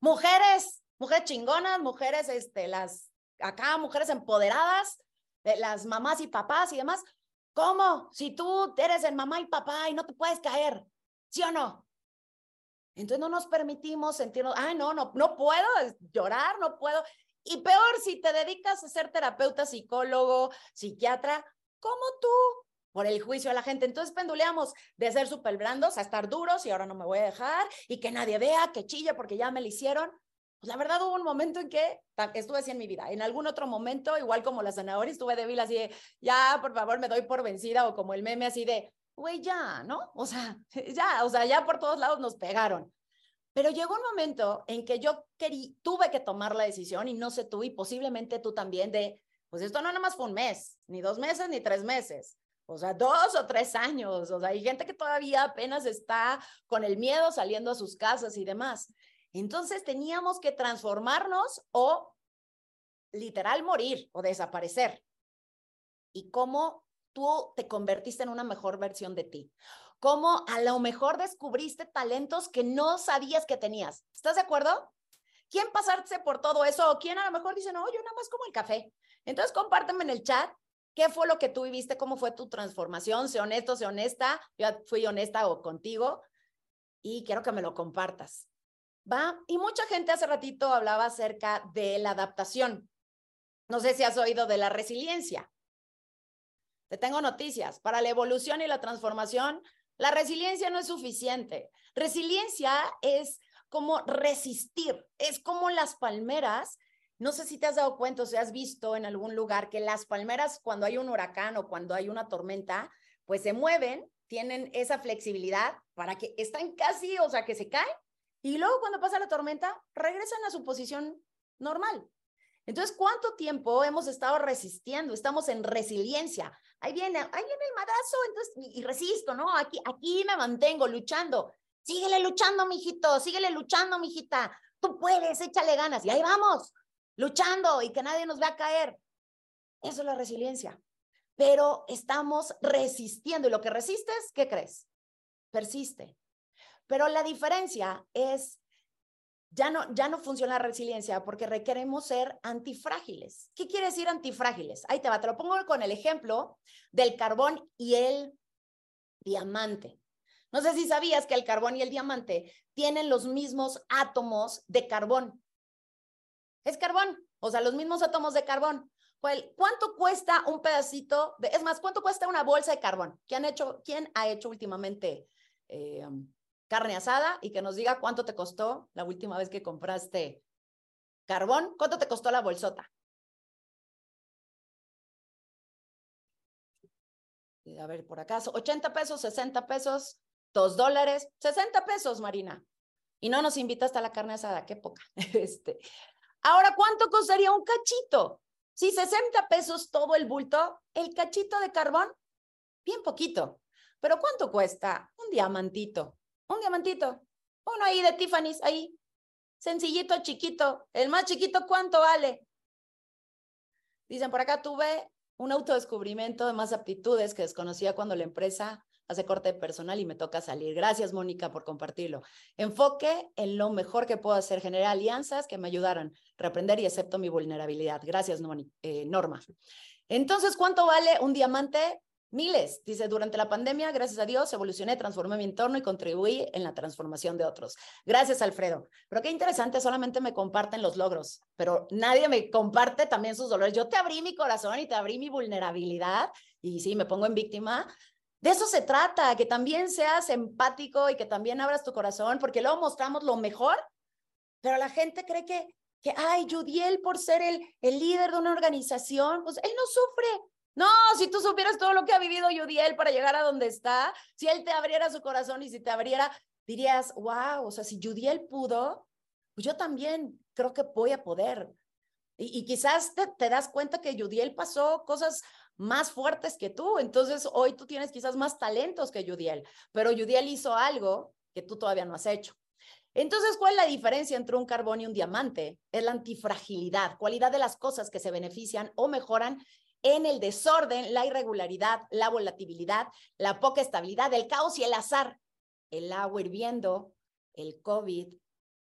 Mujeres, mujeres chingonas, mujeres, este, las, acá, mujeres empoderadas, eh, las mamás y papás y demás. ¿Cómo? Si tú eres el mamá y papá y no te puedes caer, ¿sí o no? Entonces no nos permitimos sentirnos, ah, no, no, no puedo llorar, no puedo. Y peor, si te dedicas a ser terapeuta, psicólogo, psiquiatra, como tú, por el juicio a la gente. Entonces penduleamos de ser súper blandos a estar duros y ahora no me voy a dejar y que nadie vea, que chille porque ya me lo hicieron. Pues la verdad hubo un momento en que estuve así en mi vida. En algún otro momento, igual como la zanahoria, estuve débil así de, ya, por favor, me doy por vencida o como el meme así de, güey, ya, ¿no? *laughs* O sea, ya, o sea, ya por todos lados nos pegaron. Pero llegó un momento en que yo querí, tuve que tomar la decisión, y no sé tú, y posiblemente tú también, de, pues esto no nada más fue un mes, ni dos meses, ni tres meses. O sea, dos o tres años. O sea, hay gente que todavía apenas está con el miedo saliendo a sus casas y demás. Entonces teníamos que transformarnos o literal morir o desaparecer. ¿Y cómo tú te convertiste en una mejor versión de ti. Cómo a lo mejor descubriste talentos que no sabías que tenías. ¿Estás de acuerdo? ¿Quién pasarse por todo eso? ¿O quién a lo mejor dice, no, yo nada más como el café? Entonces compárteme en el chat qué fue lo que tú viviste, cómo fue tu transformación. Sé honesto, sé honesta. Yo fui honesta o contigo y quiero que me lo compartas. ¿Va? Y mucha gente hace ratito hablaba acerca de la adaptación. No sé si has oído de la resiliencia. Te tengo noticias. Para la evolución y la transformación, la resiliencia no es suficiente. Resiliencia es como resistir, es como las palmeras. No sé si te has dado cuenta o si has visto en algún lugar que las palmeras cuando hay un huracán o cuando hay una tormenta, pues se mueven, tienen esa flexibilidad para que están casi, o sea, que se caen y luego cuando pasa la tormenta regresan a su posición normal. Entonces, ¿cuánto tiempo hemos estado resistiendo? Estamos en resiliencia. Ahí viene, ahí viene el madrazo, entonces, y, resisto, ¿no? Aquí, aquí me mantengo luchando. Síguele luchando, mijito, síguele luchando, mijita. tú puedes, échale ganas. Y ahí vamos, luchando y que nadie nos vea caer. Eso es la resiliencia. Pero estamos resistiendo y lo que resistes, ¿qué crees? Persiste. Pero la diferencia es ya no, ya no funciona la resiliencia porque requeremos ser antifrágiles. ¿Qué quiere decir antifrágiles? Ahí te va, te lo pongo con el ejemplo del carbón y el diamante. No sé si sabías que el carbón y el diamante tienen los mismos átomos de carbón. Es carbón, o sea, los mismos átomos de carbón. ¿Cuánto cuesta un pedacito? De, es más, ¿cuánto cuesta una bolsa de carbón? ¿Quién, hecho, quién ha hecho últimamente eh, carne asada y que nos diga cuánto te costó la última vez que compraste carbón, cuánto te costó la bolsota. A ver, por acaso, 80 pesos, 60 pesos, 2 dólares, 60 pesos, Marina. Y no nos invitaste a la carne asada, qué poca. *laughs* Este. Ahora, ¿cuánto costaría un cachito? Si 60 pesos todo el bulto, el cachito de carbón, bien poquito. Pero ¿cuánto cuesta un diamantito? Un diamantito. Uno ahí de Tiffany's, ahí. Sencillito, chiquito. El más chiquito, ¿cuánto vale? Dicen, por acá tuve un autodescubrimiento de más aptitudes que desconocía cuando la empresa hace corte de personal y me toca salir. Gracias, Mónica, por compartirlo. Enfoque en lo mejor que puedo hacer, generar alianzas que me ayudaran, reaprender y acepto mi vulnerabilidad. Gracias, eh, Norma. Entonces, ¿cuánto vale un diamante? Miles. Dice, durante la pandemia, gracias a Dios, evolucioné, transformé mi entorno y contribuí en la transformación de otros. Gracias, Alfredo. Pero qué interesante, solamente me comparten los logros, pero nadie me comparte también sus dolores. Yo te abrí mi corazón y te abrí mi vulnerabilidad y sí, me pongo en víctima. De eso se trata, que también seas empático y que también abras tu corazón, porque luego mostramos lo mejor, pero la gente cree que, que ay, Judiel por ser el, el líder de una organización, pues él no sufre, no, si tú supieras todo lo que ha vivido Yudiel para llegar a donde está, si él te abriera su corazón y si te abriera, dirías, wow, o sea, si Yudiel pudo, pues yo también creo que voy a poder. Y, quizás te, te, das cuenta que Yudiel pasó cosas más fuertes que tú, entonces hoy tú tienes quizás más talentos que Yudiel, pero Yudiel hizo algo que tú todavía no has hecho. Entonces, ¿cuál es la diferencia entre un carbón y un diamante? Es la antifragilidad, cualidad de las cosas que se benefician o mejoran en el desorden, la irregularidad, la volatilidad, la poca estabilidad, el caos y el azar. El agua hirviendo, el COVID,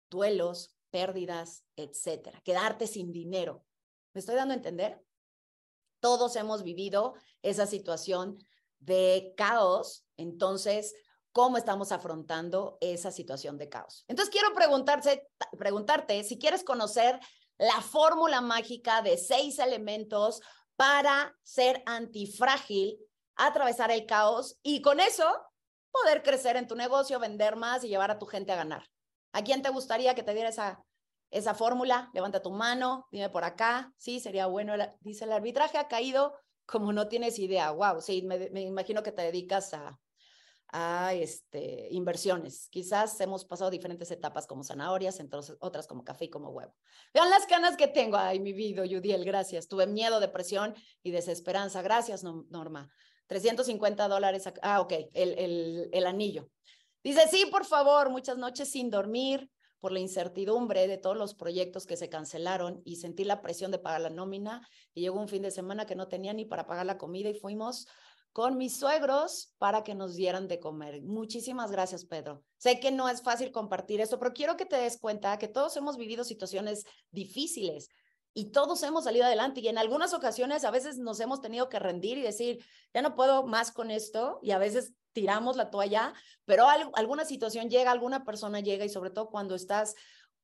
duelos, pérdidas, etcétera. Quedarte sin dinero. ¿Me estoy dando a entender? Todos hemos vivido esa situación de caos. Entonces, ¿cómo estamos afrontando esa situación de caos? Entonces, quiero preguntarse, preguntarte si quieres conocer la fórmula mágica de seis elementos para ser antifrágil, atravesar el caos y con eso poder crecer en tu negocio, vender más y llevar a tu gente a ganar. ¿A quién te gustaría que te diera esa, esa fórmula? Levanta tu mano, dime por acá. Sí, sería bueno. Dice, el arbitraje ha caído como no tienes idea. Wow, sí, me imagino que te dedicas a, a este, inversiones. Quizás hemos pasado diferentes etapas como zanahorias, entonces otras como café y como huevo. Vean las canas que tengo. Ay, mi vida, Yudiel, gracias. Tuve miedo, depresión y desesperanza. Gracias, Norma. 350 dólares. Ah, ok, el, el, el anillo. Dice, sí, por favor, muchas noches sin dormir por la incertidumbre de todos los proyectos que se cancelaron y sentí la presión de pagar la nómina y llegó un fin de semana que no tenía ni para pagar la comida y fuimos con mis suegros para que nos dieran de comer. Muchísimas gracias, Pedro. Sé que no es fácil compartir esto, pero quiero que te des cuenta que todos hemos vivido situaciones difíciles y todos hemos salido adelante y en algunas ocasiones a veces nos hemos tenido que rendir y decir, ya no puedo más con esto y a veces tiramos la toalla, pero alguna situación llega, alguna persona llega y sobre todo cuando estás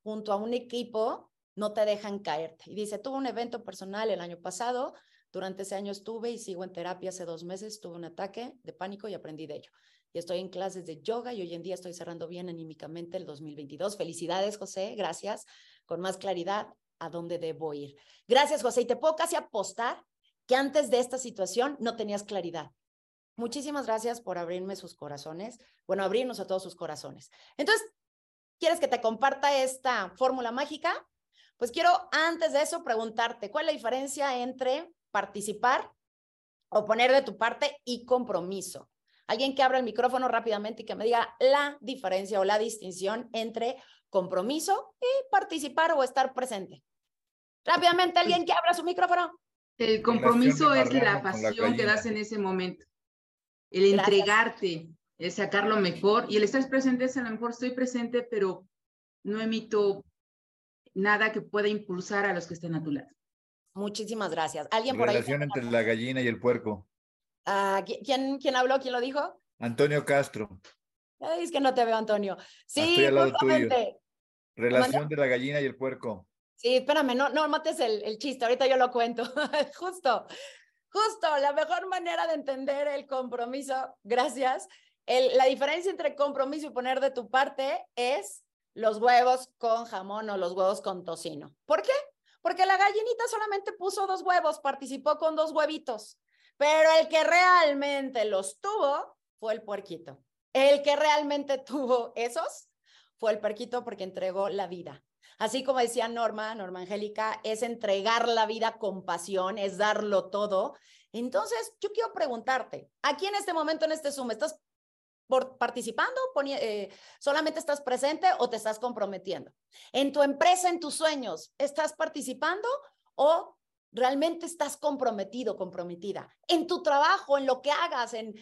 junto a un equipo, no te dejan caerte. Y dice, tuve un evento personal el año pasado durante ese año estuve y sigo en terapia hace dos meses, tuve un ataque de pánico y aprendí de ello. Y estoy en clases de yoga y hoy en día estoy cerrando bien anímicamente el 2022. Felicidades, José, gracias. Con más claridad a dónde debo ir. Gracias, José. Y te puedo casi apostar que antes de esta situación no tenías claridad. Muchísimas gracias por abrirme sus corazones. Bueno, abrirnos a todos sus corazones. Entonces, ¿quieres que te comparta esta fórmula mágica? Pues quiero antes de eso preguntarte, ¿cuál es la diferencia entre participar o poner de tu parte y compromiso. Alguien que abra el micrófono rápidamente y que me diga la diferencia o la distinción entre compromiso y participar o estar presente. Rápidamente, alguien que abra su micrófono. El compromiso es la pasión que das en ese momento. El Gracias. entregarte, el sacar lo mejor. Y el estar presente es a lo mejor estoy presente, pero no emito nada que pueda impulsar a los que estén a tu lado. Muchísimas gracias. ¿Alguien por ahí? Relación entre la gallina y el puerco. Ah, ¿qui- ¿quién, ¿Quién habló? ¿Quién lo dijo? Antonio Castro. Ay, es que no te veo, Antonio. Sí, estoy al lado tuyo. justamente. Relación de la gallina y el puerco. Sí, espérame, no, no mates el, el chiste, ahorita yo lo cuento. *laughs* justo, justo, la mejor manera de entender el compromiso, gracias. El- la diferencia entre compromiso y poner de tu parte es los huevos con jamón o los huevos con tocino. ¿Por qué? Porque la gallinita solamente puso dos huevos, participó con dos huevitos, pero el que realmente los tuvo fue el puerquito. El que realmente tuvo esos fue el puerquito porque entregó la vida. Así como decía Norma, Norma Angélica, es entregar la vida con pasión, es darlo todo. Entonces, yo quiero preguntarte, aquí en este momento, en este Zoom, ¿estás por- participando? Eh, ¿Solamente estás presente o te estás comprometiendo? En tu empresa, en tus sueños, ¿estás participando o realmente estás comprometido, comprometida? En tu trabajo, en lo que hagas, en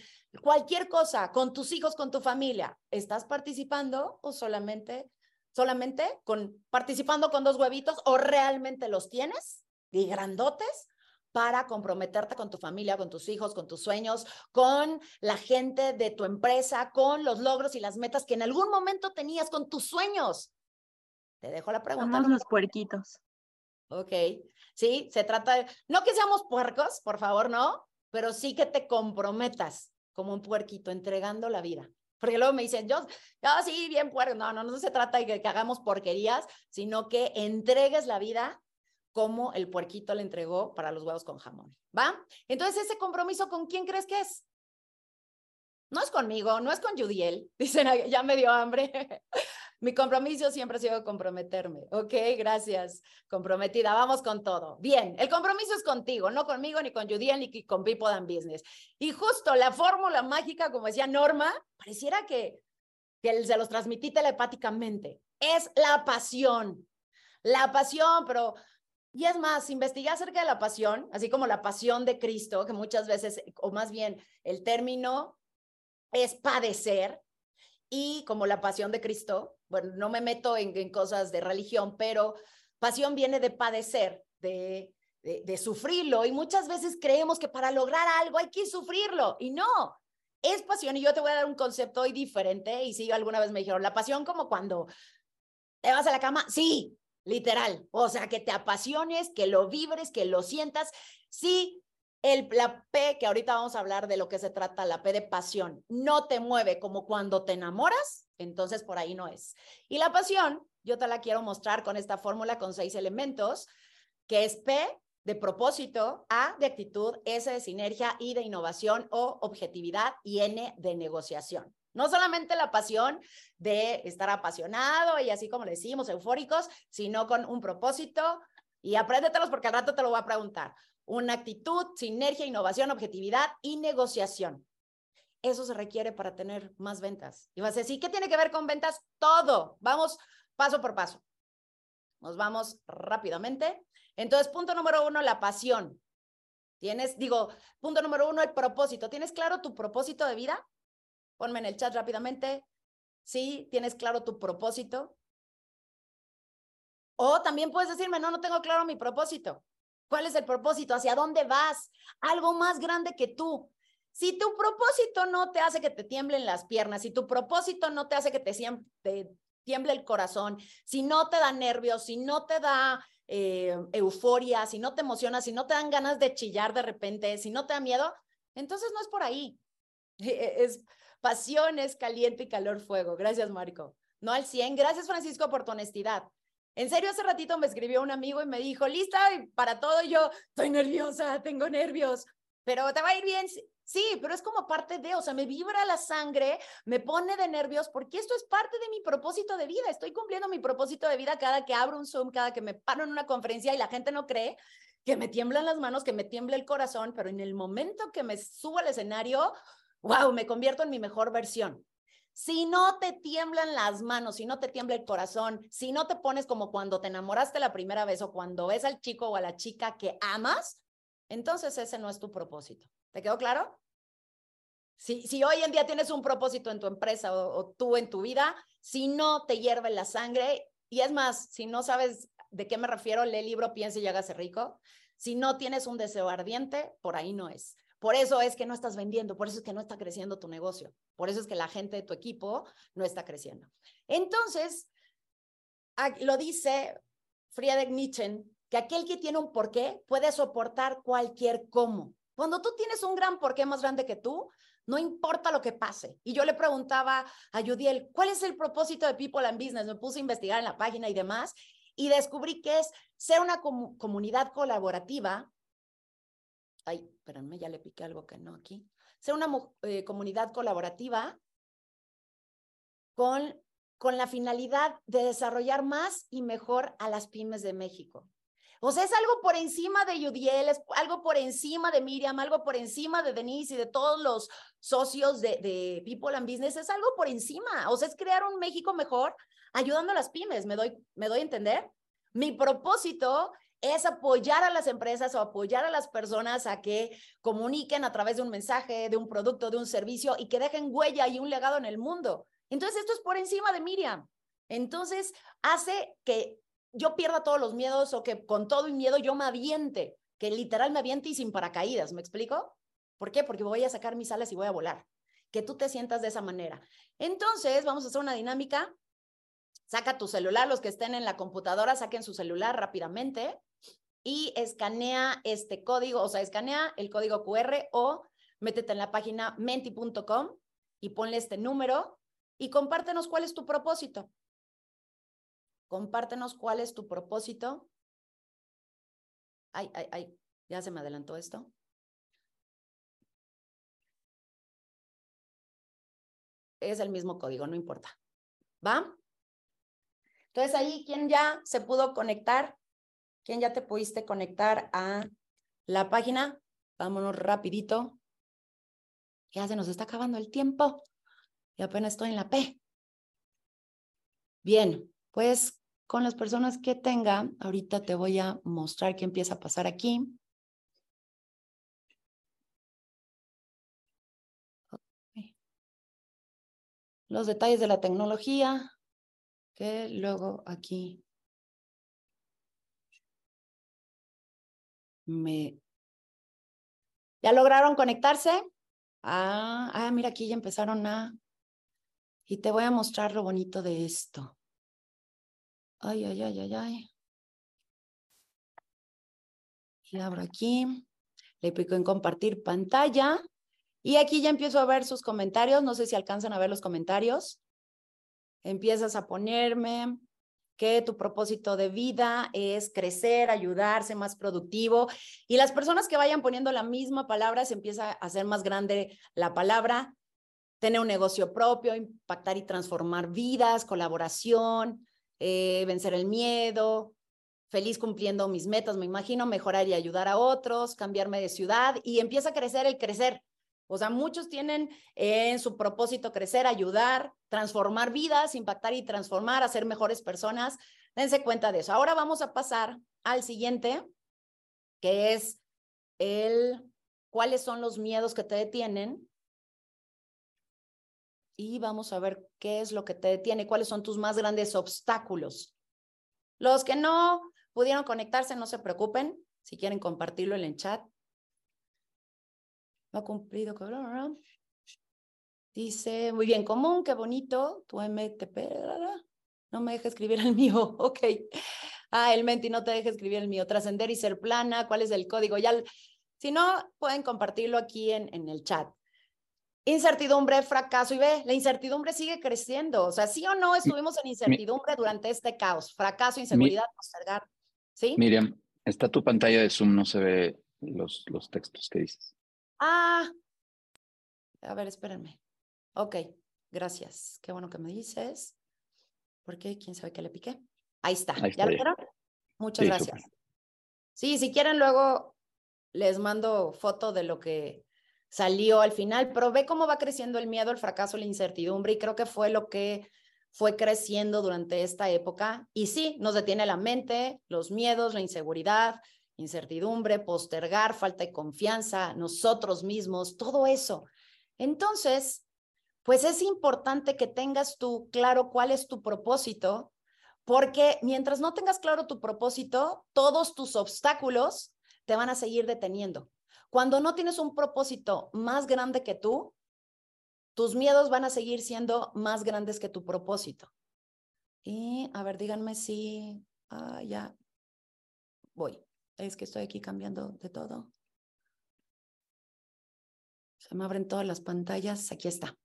cualquier cosa, con tus hijos, con tu familia, ¿estás participando o solamente solamente con participando con dos huevitos o realmente los tienes y grandotes para comprometerte con tu familia, con tus hijos, con tus sueños, con la gente de tu empresa, con los logros y las metas que en algún momento tenías con tus sueños. Te dejo la pregunta. Somos los puerquitos. Ok, sí, se trata de, no que seamos puercos, por favor, no, pero sí que te comprometas como un puerquito entregando la vida. Porque luego me dicen, yo, yo sí, bien puerco. No, no, no se trata de que, que hagamos porquerías, sino que entregues la vida como el puerquito le entregó para los huevos con jamón. ¿Va? Entonces, ese compromiso, ¿con quién crees que es? No es conmigo, no es con Judiel. *laughs* Dicen, "Ay, ya me dio hambre. *laughs* Mi compromiso siempre ha sido comprometerme. Ok, gracias. Comprometida, vamos con todo. Bien, el compromiso es contigo, no conmigo, ni con Judiel, ni con People and Business. Y justo la fórmula mágica, como decía Norma, pareciera que, que se los transmití telepáticamente. Es la pasión. La pasión, pero y es más, investigué acerca de la pasión, así como la pasión de Cristo, que muchas veces, o más bien el término es padecer, y como la pasión de Cristo, bueno, no me meto en, cosas de religión, pero pasión viene de padecer, de, de, de sufrirlo, y muchas veces creemos que para lograr algo hay que sufrirlo, y no, es pasión, y yo te voy a dar un concepto hoy diferente, y si alguna vez me dijeron, la pasión como cuando te vas a la cama, sí, literal, o sea, que te apasiones, que lo vibres, que lo sientas, sí, el, la P, que ahorita vamos a hablar de lo que se trata, la P de pasión, no te mueve como cuando te enamoras, entonces por ahí no es. Y la pasión, yo te la quiero mostrar con esta fórmula con seis elementos, que es P de propósito, A de actitud, S de sinergia, I de innovación o objetividad y N de negociación. No solamente la pasión de estar apasionado y así como le decimos, eufóricos, sino con un propósito y apréndetelos porque al rato te lo voy a preguntar. Una actitud, sinergia, innovación, objetividad y negociación. Eso se requiere para tener más ventas. Y vas a decir, ¿qué tiene que ver con ventas? Todo. Vamos paso por paso. Nos vamos rápidamente. Entonces, punto número uno, la pasión. Tienes, digo, punto número uno, el propósito. ¿Tienes claro tu propósito de vida? Ponme en el chat rápidamente. Sí, tienes claro tu propósito. O también puedes decirme, no, no tengo claro mi propósito. ¿Cuál es el propósito? ¿Hacia dónde vas? Algo más grande que tú. Si tu propósito no te hace que te tiemblen las piernas, si tu propósito no te hace que te, te tiemble el corazón, si no te da nervios, si no te da eh, euforia, si no te emociona, si no te dan ganas de chillar de repente, si no te da miedo, entonces no es por ahí. *laughs* Es pasión, es caliente y calor fuego. Gracias, Marco. No al 100. Gracias, Francisco, por tu honestidad. En serio, hace ratito me escribió un amigo y me dijo, lista para todo. Yo, estoy nerviosa, tengo nervios, pero te va a ir bien. Sí, pero es como parte de, o sea, me vibra la sangre, me pone de nervios porque esto es parte de mi propósito de vida. Estoy cumpliendo mi propósito de vida cada que abro un Zoom, cada que me paro en una conferencia y la gente no cree que me tiemblan las manos, que me tiembla el corazón, pero en el momento que me subo al escenario, wow, me convierto en mi mejor versión. Si no te tiemblan las manos, si no te tiembla el corazón, si no te pones como cuando te enamoraste la primera vez o cuando ves al chico o a la chica que amas, entonces ese no es tu propósito. ¿Te quedó claro? Si, si hoy en día tienes un propósito en tu empresa o, tú en tu vida, si no te hierve la sangre, y es más, si no sabes de qué me refiero, lee el libro Piense y hágase rico. Si no tienes un deseo ardiente, por ahí no es. Por eso es que no estás vendiendo, por eso es que no está creciendo tu negocio, por eso es que la gente de tu equipo no está creciendo. Entonces, lo dice Friedrich Nietzsche, que aquel que tiene un porqué puede soportar cualquier cómo. Cuando tú tienes un gran porqué más grande que tú, no importa lo que pase. Y yo le preguntaba a Judiel, ¿cuál es el propósito de People and Business? Me puse a investigar en la página y demás y descubrí que es ser una comunidad colaborativa. Ay, espérenme, ya le piqué algo que no aquí. Ser una eh, comunidad colaborativa con, con la finalidad de desarrollar más y mejor a las pymes de México. O sea, es algo por encima de Yudiel, es algo por encima de Miriam, algo por encima de Denise y de todos los socios de, de, People and Business, es algo por encima. O sea, es crear un México mejor ayudando a las pymes. ¿Me doy, me doy a entender? Mi propósito es apoyar a las empresas o apoyar a las personas a que comuniquen a través de un mensaje, de un producto, de un servicio y que dejen huella y un legado en el mundo. Entonces, esto es por encima de Miriam. Entonces, hace que yo pierda todos los miedos o que con todo y miedo yo me aviente, que literal me aviente y sin paracaídas, ¿me explico? ¿Por qué? Porque voy a sacar mis alas y voy a volar. Que tú te sientas de esa manera. Entonces, vamos a hacer una dinámica. Saca tu celular, los que estén en la computadora, saquen su celular rápidamente y escanea este código, o sea, escanea el código QR o métete en la página menti.com y ponle este número y compártenos cuál es tu propósito. Compártenos cuál es tu propósito. Ay, ay, ay, ya se me adelantó esto. Es el mismo código, no importa. ¿Va? Entonces ahí, ¿quién ya se pudo conectar? ¿Quién ya te pudiste conectar a la página? Vámonos rapidito. Ya se nos está acabando el tiempo. Y apenas estoy en la P. Bien, pues con las personas que tenga. Ahorita te voy a mostrar qué empieza a pasar aquí. Los detalles de la tecnología, que luego aquí me... ¿Ya lograron conectarse? Ah, ah, mira, aquí ya empezaron a... Y te voy a mostrar lo bonito de esto. Ay, ay, ay, ay, ay. Y abro aquí. Le pico en compartir pantalla. Y aquí ya empiezo a ver sus comentarios. No sé si alcanzan a ver los comentarios. Empiezas a ponerme tu propósito de vida es crecer, ayudarse, más productivo. Y las personas que vayan poniendo la misma palabra, se empieza a hacer más grande la palabra. Tener un negocio propio, impactar y transformar vidas, colaboración, eh, vencer el miedo, feliz cumpliendo mis metas, me imagino, mejorar y ayudar a otros, cambiarme de ciudad y empieza a crecer el crecer. O sea, muchos tienen en su propósito crecer, ayudar, transformar vidas, impactar y transformar, hacer mejores personas. Dense cuenta de eso. Ahora vamos a pasar al siguiente, que es el cuáles son los miedos que te detienen y vamos a ver qué es lo que te detiene, cuáles son tus más grandes obstáculos. Los que no pudieron conectarse, no se preocupen, si quieren compartirlo en el chat. No ha cumplido. Dice, muy bien, común, qué bonito, tu MTP, no me deja escribir el mío, *laughs* ok. Ah, el Menti no te deja escribir el mío, trascender y ser plana, ¿cuál es el código? Ya, si no, pueden compartirlo aquí en, en el chat. Incertidumbre, fracaso y ve, la incertidumbre sigue creciendo. O sea, sí o no estuvimos en incertidumbre durante este caos, fracaso, inseguridad, postergar. ¿Sí? Miriam, está tu pantalla de Zoom, no se ve los, los textos que dices. Ah, a ver, espérenme. Ok, gracias. Qué bueno que me dices. ¿Por qué? ¿Quién sabe qué le piqué? Ahí está. ¿Ya lo vieron? Muchas gracias. Sí, si quieren luego les mando foto de lo que salió al final, pero ve cómo va creciendo el miedo, el fracaso, la incertidumbre y creo que fue lo que fue creciendo durante esta época. Y sí, nos detiene la mente, los miedos, la inseguridad, incertidumbre, postergar, falta de confianza, nosotros mismos, todo eso. Entonces, pues es importante que tengas tú claro cuál es tu propósito, porque mientras no tengas claro tu propósito, todos tus obstáculos te van a seguir deteniendo. Cuando no tienes un propósito más grande que tú, tus miedos van a seguir siendo más grandes que tu propósito. Y a ver, díganme si ah, ya voy. Es que estoy aquí cambiando de todo. Se me abren todas las pantallas. Aquí está.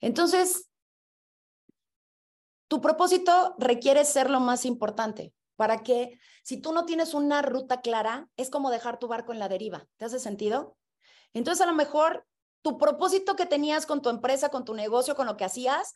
Entonces, tu propósito requiere ser lo más importante para que si tú no tienes una ruta clara, es como dejar tu barco en la deriva. ¿Te hace sentido? Entonces, a lo mejor tu propósito que tenías con tu empresa, con tu negocio, con lo que hacías,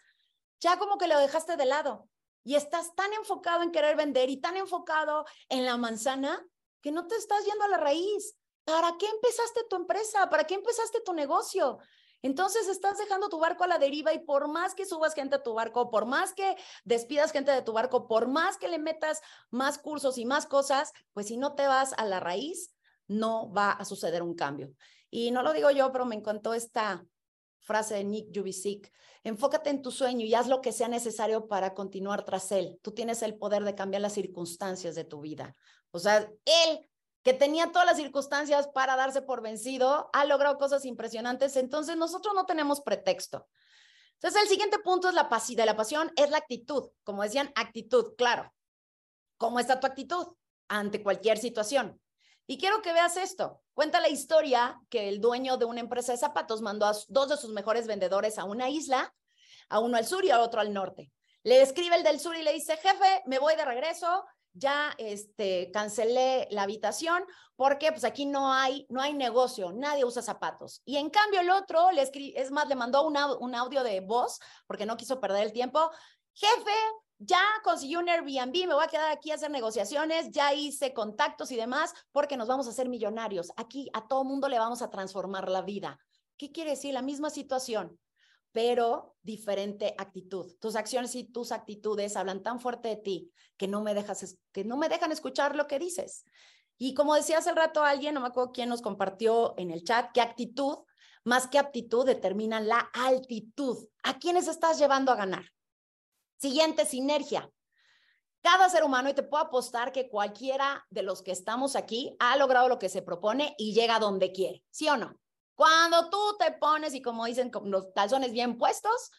ya como que lo dejaste de lado y estás tan enfocado en querer vender y tan enfocado en la manzana que no te estás yendo a la raíz. ¿Para qué empezaste tu empresa? ¿Para qué empezaste tu negocio? Entonces estás dejando tu barco a la deriva y por más que subas gente a tu barco, por más que despidas gente de tu barco, por más que le metas más cursos y más cosas, pues si no te vas a la raíz, no va a suceder un cambio. Y no lo digo yo, pero me encantó esta frase de Nick Jubisic. Enfócate en tu sueño y haz lo que sea necesario para continuar tras él. Tú tienes el poder de cambiar las circunstancias de tu vida. O sea, él que tenía todas las circunstancias para darse por vencido, ha logrado cosas impresionantes, entonces nosotros no tenemos pretexto. Entonces, el siguiente punto es la de la pasión, es la actitud. Como decían, actitud, claro. ¿Cómo está tu actitud ante cualquier situación? Y quiero que veas esto. Cuenta la historia que el dueño de una empresa de zapatos mandó a dos de sus mejores vendedores a una isla, a uno al sur y a otro al norte. Le escribe el del sur y le dice, jefe, me voy de regreso, ya este, cancelé la habitación porque pues aquí no hay, no hay negocio, nadie usa zapatos. Y en cambio el otro, le es más, le mandó un, un audio de voz porque no quiso perder el tiempo. Jefe, ya conseguí un Airbnb, me voy a quedar aquí a hacer negociaciones, ya hice contactos y demás porque nos vamos a hacer millonarios. Aquí a todo mundo le vamos a transformar la vida. ¿Qué quiere decir? La misma situación pero diferente actitud. Tus acciones y tus actitudes hablan tan fuerte de ti que no me dejas que no me dejan escuchar lo que dices. Y como decía hace rato alguien, no me acuerdo quién nos compartió en el chat, que actitud más que aptitud determina la altitud. ¿A quiénes estás llevando a ganar? Siguiente, sinergia. Cada ser humano, y te puedo apostar que cualquiera de los que estamos aquí ha logrado lo que se propone y llega donde quiere, ¿sí o no? Cuando tú te pones y como dicen, con los calzones bien puestos,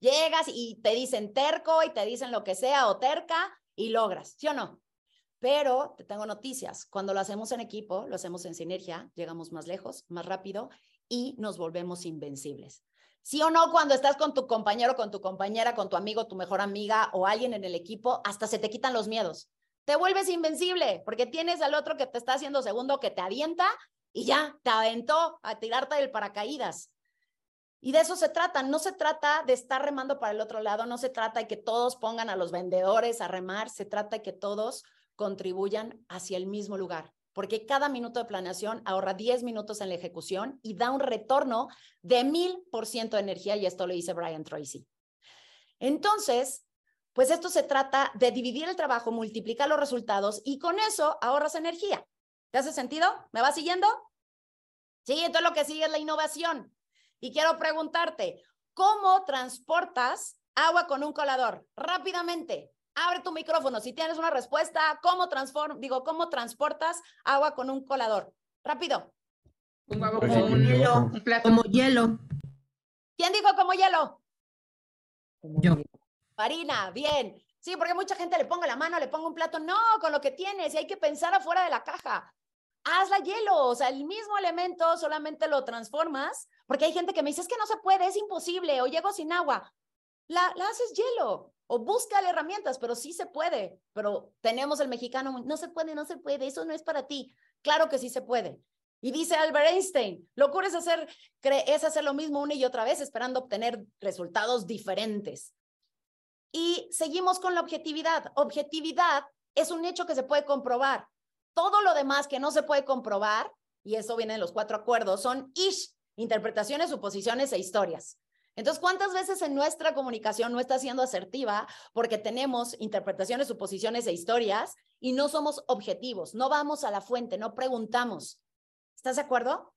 llegas y te dicen terco y te dicen lo que sea o terca y logras, ¿sí o no? Pero te tengo noticias, cuando lo hacemos en equipo, lo hacemos en sinergia, llegamos más lejos, más rápido y nos volvemos invencibles. ¿Sí o no? Cuando estás con tu compañero, con tu compañera, con tu amigo, tu mejor amiga o alguien en el equipo, hasta se te quitan los miedos. Te vuelves invencible porque tienes al otro que te está haciendo segundo, que te avienta y ya te aventó a tirarte del paracaídas. Y de eso se trata, no se trata de estar remando para el otro lado, no se trata de que todos pongan a los vendedores a remar, se trata de que todos contribuyan hacia el mismo lugar, porque cada minuto de planeación ahorra 10 minutos en la ejecución y da un retorno de mil por ciento de energía, y esto lo dice Brian Tracy. Entonces, pues esto se trata de dividir el trabajo, multiplicar los resultados y con eso ahorras energía. ¿Te hace sentido? ¿Me va siguiendo? Sí, entonces lo que sigue es la innovación. Y quiero preguntarte, ¿cómo transportas agua con un colador? Rápidamente, abre tu micrófono. Si tienes una respuesta, ¿cómo transform, digo, cómo transportas agua con un colador? Rápido. Como hielo, Como hielo. ¿Quién dijo como hielo? Yo. Marina, bien. Sí, porque mucha gente le pongo la mano, le pongo un plato. No, con lo que tienes, y hay que pensar afuera de la caja hazla hielo, o sea, el mismo elemento solamente lo transformas, porque hay gente que me dice, es que no se puede, es imposible, o llego sin agua. La, haces hielo, o busca herramientas, pero sí se puede, pero tenemos el mexicano, no se puede, no se puede, eso no es para ti. Claro que sí se puede. Y dice Albert Einstein, locura es hacer, es hacer lo mismo una y otra vez esperando obtener resultados diferentes. Y seguimos con la objetividad. Objetividad es un hecho que se puede comprobar. Todo lo demás que no se puede comprobar, y eso viene en los cuatro acuerdos, son ish, interpretaciones, suposiciones e historias. Entonces, ¿cuántas veces en nuestra comunicación no está siendo asertiva porque tenemos interpretaciones, suposiciones e historias y no somos objetivos, no vamos a la fuente, no preguntamos? ¿Estás de acuerdo?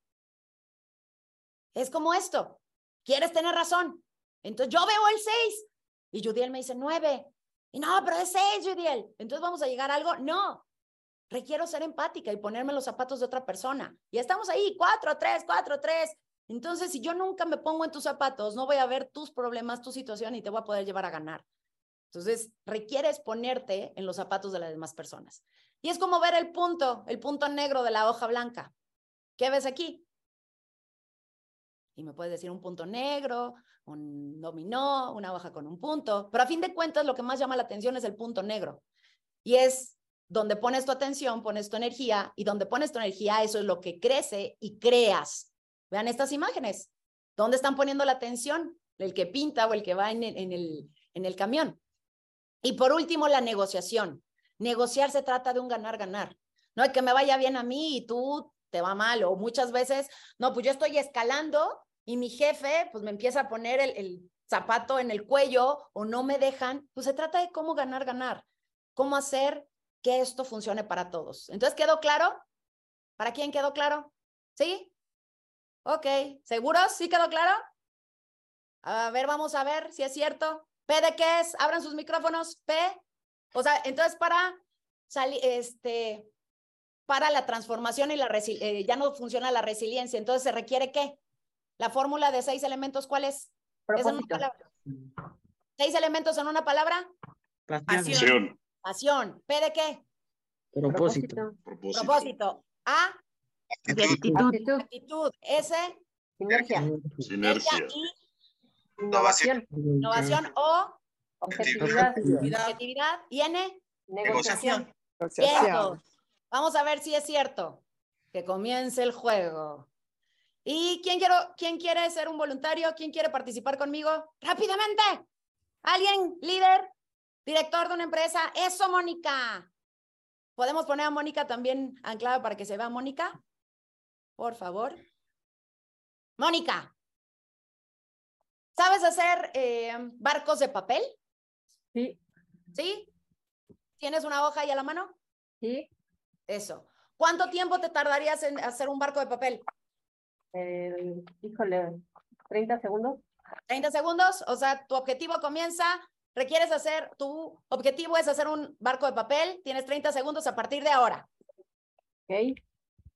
Es como esto. ¿Quieres tener razón? Entonces yo veo el 6 y Judiel me dice 9. Y no, pero es 6, Judiel. Entonces vamos a llegar a algo. No, requiero ser empática y ponerme los zapatos de otra persona. Y estamos ahí, 4, 3, 4, 3. Entonces, si yo nunca me pongo en tus zapatos, no voy a ver tus problemas, tu situación y te voy a poder llevar a ganar. Entonces, requieres ponerte en los zapatos de las demás personas. Y es como ver el punto, el punto negro de la hoja blanca. ¿Qué ves aquí? Y me puedes decir un punto negro, un dominó, una hoja con un punto, pero a fin de cuentas lo que más llama la atención es el punto negro. Y es donde pones tu atención, pones tu energía, y donde pones tu energía, eso es lo que crece y creas. Vean estas imágenes. ¿Dónde están poniendo la atención? El que pinta o el que va en el, en el, camión. Y por último, la negociación. Negociar se trata de un ganar-ganar. No es que me vaya bien a mí y tú te va mal. O muchas veces, no, pues yo estoy escalando y mi jefe pues me empieza a poner el, el zapato en el cuello o no me dejan. Pues se trata de cómo ganar-ganar. Cómo hacer que esto funcione para todos. Entonces, ¿quedó claro? ¿Para quién quedó claro? ¿Sí? Ok, ¿seguros? ¿Sí quedó claro? A ver, vamos a ver si es cierto. ¿P de qué es? Abran sus micrófonos. P. O sea, entonces para salir, este, para la transformación y la eh, ya no funciona la resiliencia. Entonces se requiere qué? La fórmula de seis elementos, ¿cuál es? ¿Es una palabra? ¿Seis elementos en una palabra? Pasión. Pasión. ¿P de qué? Propósito. Propósito. Propósito. A. Actitud. Actitud. S. Sinergia. Sinergia. Innovación. Innovación o Objetividad. objetividad. Y N. Negociación. Cierto. Vamos a ver si es cierto. Que comience el juego. ¿Y quién, quiero, quién quiere ser un voluntario? ¿Quién quiere participar conmigo? Rápidamente. ¿Alguien? ¿Líder? ¿Director de una empresa? Eso, Mónica. ¿Podemos poner a Mónica también anclada para que se vea Mónica? Por favor. Mónica, ¿sabes hacer eh, barcos de papel? Sí. ¿Sí? ¿Tienes una hoja ahí a la mano? Sí. Eso. ¿Cuánto tiempo te tardarías en hacer un barco de papel? Eh, híjole, 30 segundos. 30 segundos, o sea, tu objetivo comienza, requieres hacer, tu objetivo es hacer un barco de papel, tienes 30 segundos a partir de ahora. Ok.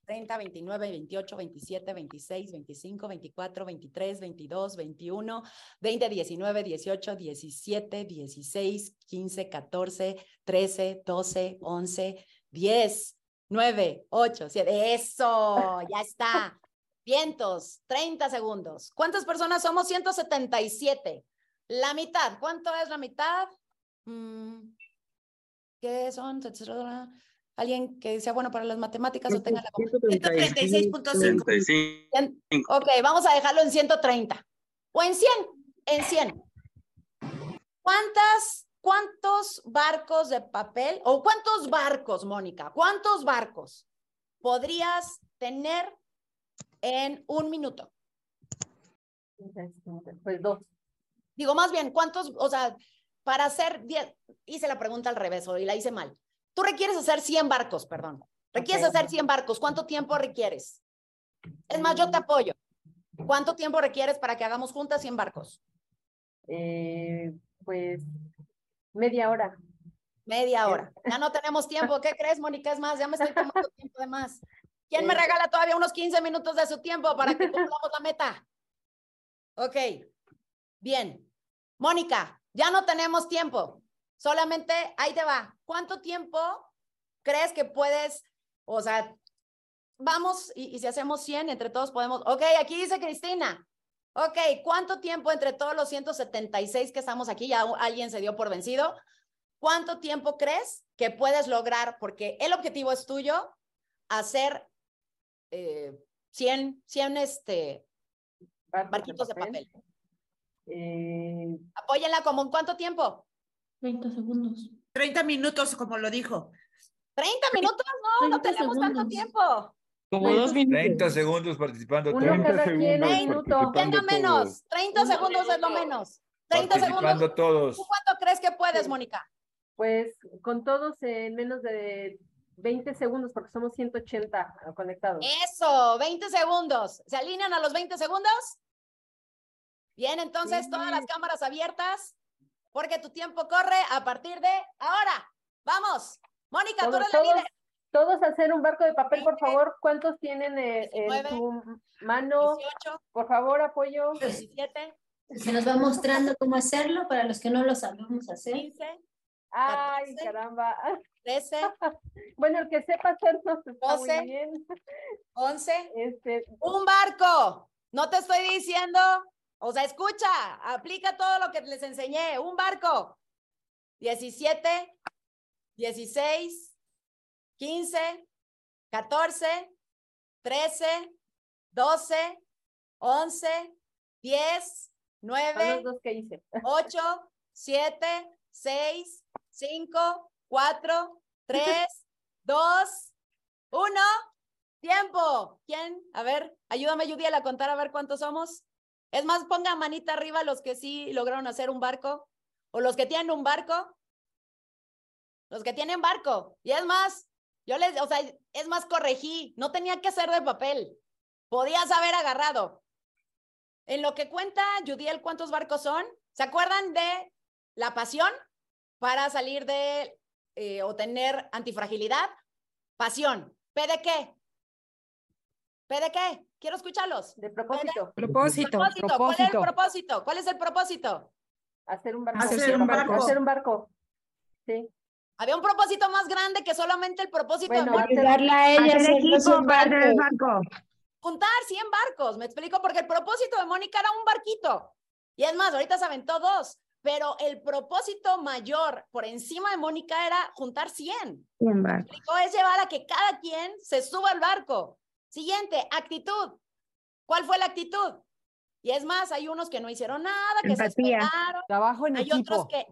30, 29, 28, 27, 26, 25, 24, 23, 22, 21, 20, 19, 18, 17, 16, 15, 14, 13, 12, 11, 10, 9, 8, 7. Eso, ya está. Vientos, 30 segundos. ¿Cuántas personas somos? 177. La mitad. ¿Cuánto es la mitad? Mm, ¿Qué son? Alguien que sea bueno para las matemáticas o tenga la 136.5. Ok, vamos a dejarlo en 130 o en 100, en 100. ¿Cuántas, cuántos barcos de papel o cuántos barcos, Mónica? ¿Cuántos barcos podrías tener en un minuto? Pues dos. Digo, más bien, ¿cuántos, o sea, para hacer, hice la pregunta al revés o y la hice mal. Tú requieres hacer 100 barcos, perdón. Requieres hacer 100 barcos. ¿Cuánto tiempo requieres? Es más, yo te apoyo. ¿Cuánto tiempo requieres para que hagamos juntas 100 barcos? Eh, pues media hora. Media hora. Ya no tenemos tiempo. ¿Qué crees, Mónica? Es más, ya me estoy *laughs* tomando tiempo de más. ¿Quién me regala todavía unos 15 minutos de su tiempo para que cumplamos la meta? Ok. Bien. Mónica, ya no tenemos tiempo. Solamente ahí te va. ¿Cuánto tiempo crees que puedes, o sea, vamos y, si hacemos 100, entre todos podemos, ok, aquí dice Cristina. Ok, ¿cuánto tiempo entre todos los 176 que estamos aquí, ya alguien se dio por vencido? ¿Cuánto tiempo crees que puedes lograr? Porque el objetivo es tuyo, hacer eh, 100, 100 este, barquitos de papel. Eh... Apóyenla como en cuánto tiempo? 30 segundos. 30 minutos, como lo dijo. 30 minutos, no, no tenemos tanto tiempo. Como dos minutos. 30 segundos participando Uno todos. cada quien, un segundos minuto. participando. Venga menos, 30 segundos es lo menos. 30 segundos. Participando todos. ¿Tú cuánto crees que puedes, Mónica? Pues con todos en menos de 20 segundos, porque somos 180 conectados. Eso, 20 segundos. ¿Se alinean a los 20 segundos? Bien, entonces Sí. todas las cámaras abiertas, porque tu tiempo corre a partir de ahora. Vamos. Mónica, tú Todos, eres la todos, líder. todos hacer un barco de papel, por 20, favor. ¿Cuántos tienen eh, en 19, su mano? 18, Por favor, apoyo. 17, Se nos va mostrando cómo hacerlo para los que no lo sabemos hacer. 15, Ay, 14. caramba. 13, *laughs* Bueno, el que sepa hacerlo está muy 12. bien. 11. Este, Un barco. No te estoy diciendo, o sea, escucha, aplica todo lo que les enseñé. Un barco. 17, 16, 15, 14, 13, 12, 11, 10, son los 9, dos que hice. 8, 7, 6, 5, 4, 3, 2, 1. Tiempo. ¿Quién? A ver, ayúdame, Judiel, a contar a ver cuántos somos. Es más, pongan manita arriba los que sí lograron hacer un barco o los que tienen un barco. Los que tienen barco. Y es más, yo les, o sea, es más, corregí. No tenía que ser de papel. Podías haber agarrado. En lo que cuenta Judiel, ¿cuántos barcos son? ¿Se acuerdan de la pasión para salir de eh, o tener antifragilidad? Pasión. ¿P de qué? ¿P de qué? Quiero escucharlos. De propósito. Propósito, ¿Cuál es el propósito. propósito? ¿Cuál es el propósito? Hacer un barco. Hacer un barco. Hacer un barco. Sí. Había un propósito más grande que solamente el propósito de Bueno, Ayudarla a ella a Hacer equipo un para hacer el barco. juntar 100 barcos, me explico, porque el propósito de Mónica era un barquito. Y es más, ahorita se aventó dos, pero el propósito mayor por encima de Mónica era juntar 100. Bien, ¿Me barco. explico? Es llevar a que cada quien se suba al barco. Siguiente, actitud. ¿Cuál fue la actitud? Y es más, hay unos que no hicieron nada, que se Empatía. esperaron. Trabajo en Hay otros que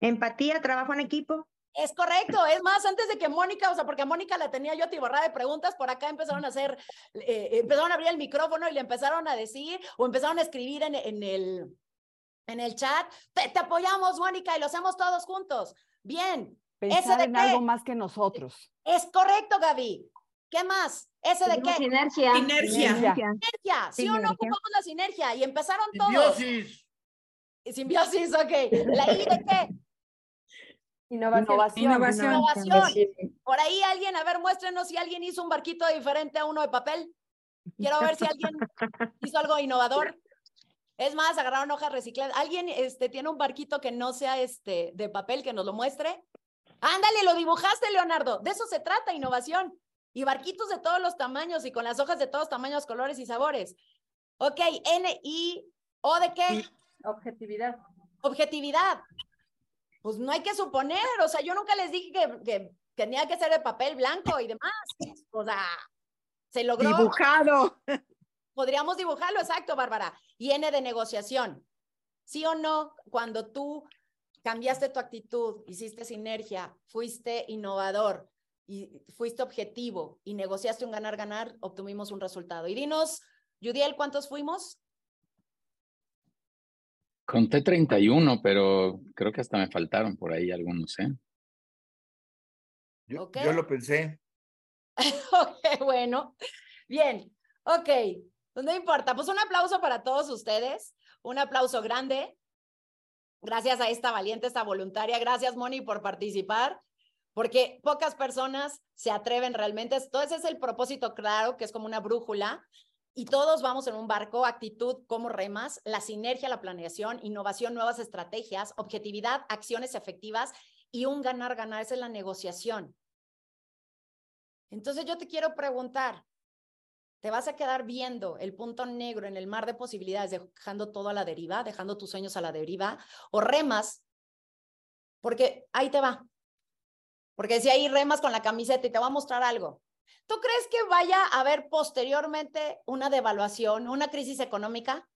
Empatía, trabajo en equipo. Es correcto, es más, antes de que Mónica, o sea, porque a Mónica la tenía yo atiborrada de preguntas, por acá empezaron a hacer, eh, empezaron a abrir el micrófono y le empezaron a decir, o empezaron a escribir en, en el, en el chat, te, te apoyamos, Mónica, y lo hacemos todos juntos. Bien, ¿ese Pensar en algo más que nosotros. Es correcto, Gaby. ¿Qué más? ¿Ese de qué? Sinergia. Sinergia. Sinergia, ¿sí o no ocupamos la sinergia? Y empezaron todos. Simbiosis. Simbiosis, ok. ¿La I de qué? Innovación. Innovación. Innovación. Por ahí alguien, a ver, muéstrenos si alguien hizo un barquito diferente a uno de papel. Quiero ver si alguien hizo algo innovador. Es más, agarraron hojas recicladas. ¿Alguien este, tiene un barquito que no sea este, de papel que nos lo muestre? Ándale, lo dibujaste, Leonardo. De eso se trata, innovación. Y barquitos de todos los tamaños y con las hojas de todos tamaños, colores y sabores. Ok, N, I, O de qué? Objetividad. Objetividad. Pues no hay que suponer, o sea, yo nunca les dije que, que tenía que ser de papel blanco y demás. O sea, se logró. Dibujado. Podríamos dibujarlo, exacto, Bárbara. Y N de negociación. ¿Sí o no? Cuando tú cambiaste tu actitud, hiciste sinergia, fuiste innovador y fuiste objetivo y negociaste un ganar-ganar, obtuvimos un resultado. Y dinos, Judiel, ¿cuántos fuimos? Conté 31, pero creo que hasta me faltaron por ahí algunos, ¿eh? Yo, yo lo pensé. *laughs* ok, bueno. Bien, ok. Pues no importa. Pues un aplauso para todos ustedes. Un aplauso grande. Gracias a esta valiente, esta voluntaria. Gracias, Moni, por participar. Porque pocas personas se atreven realmente. Entonces es el propósito claro, que es como una brújula. Y todos vamos en un barco, actitud como remas, la sinergia, la planeación, innovación, nuevas estrategias, objetividad, acciones efectivas y un ganar-ganar. Esa es la negociación. Entonces yo te quiero preguntar, ¿te vas a quedar viendo el punto negro en el mar de posibilidades, dejando todo a la deriva, dejando tus sueños a la deriva, o remas? Porque ahí te va. Porque si ahí remas con la camiseta y te va a mostrar algo. ¿Tú crees que vaya a haber posteriormente una devaluación, una crisis económica?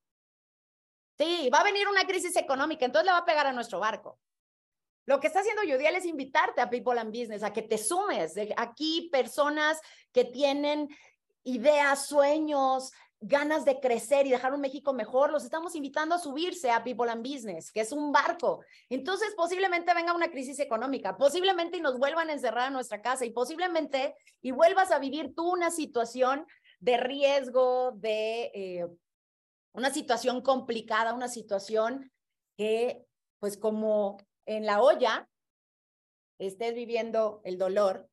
Sí, va a venir una crisis económica, entonces le va a pegar a nuestro barco. Lo que está haciendo Yudiel es invitarte a People and Business, a que te sumes. Aquí personas que tienen ideas, sueños, ganas de crecer y dejar un México mejor, los estamos invitando a subirse a People and Business, que es un barco. Entonces, posiblemente venga una crisis económica, posiblemente y nos vuelvan a encerrar en nuestra casa y posiblemente y vuelvas a vivir tú una situación de riesgo, de eh, una situación complicada, una situación que, pues como en la olla, estés viviendo el dolor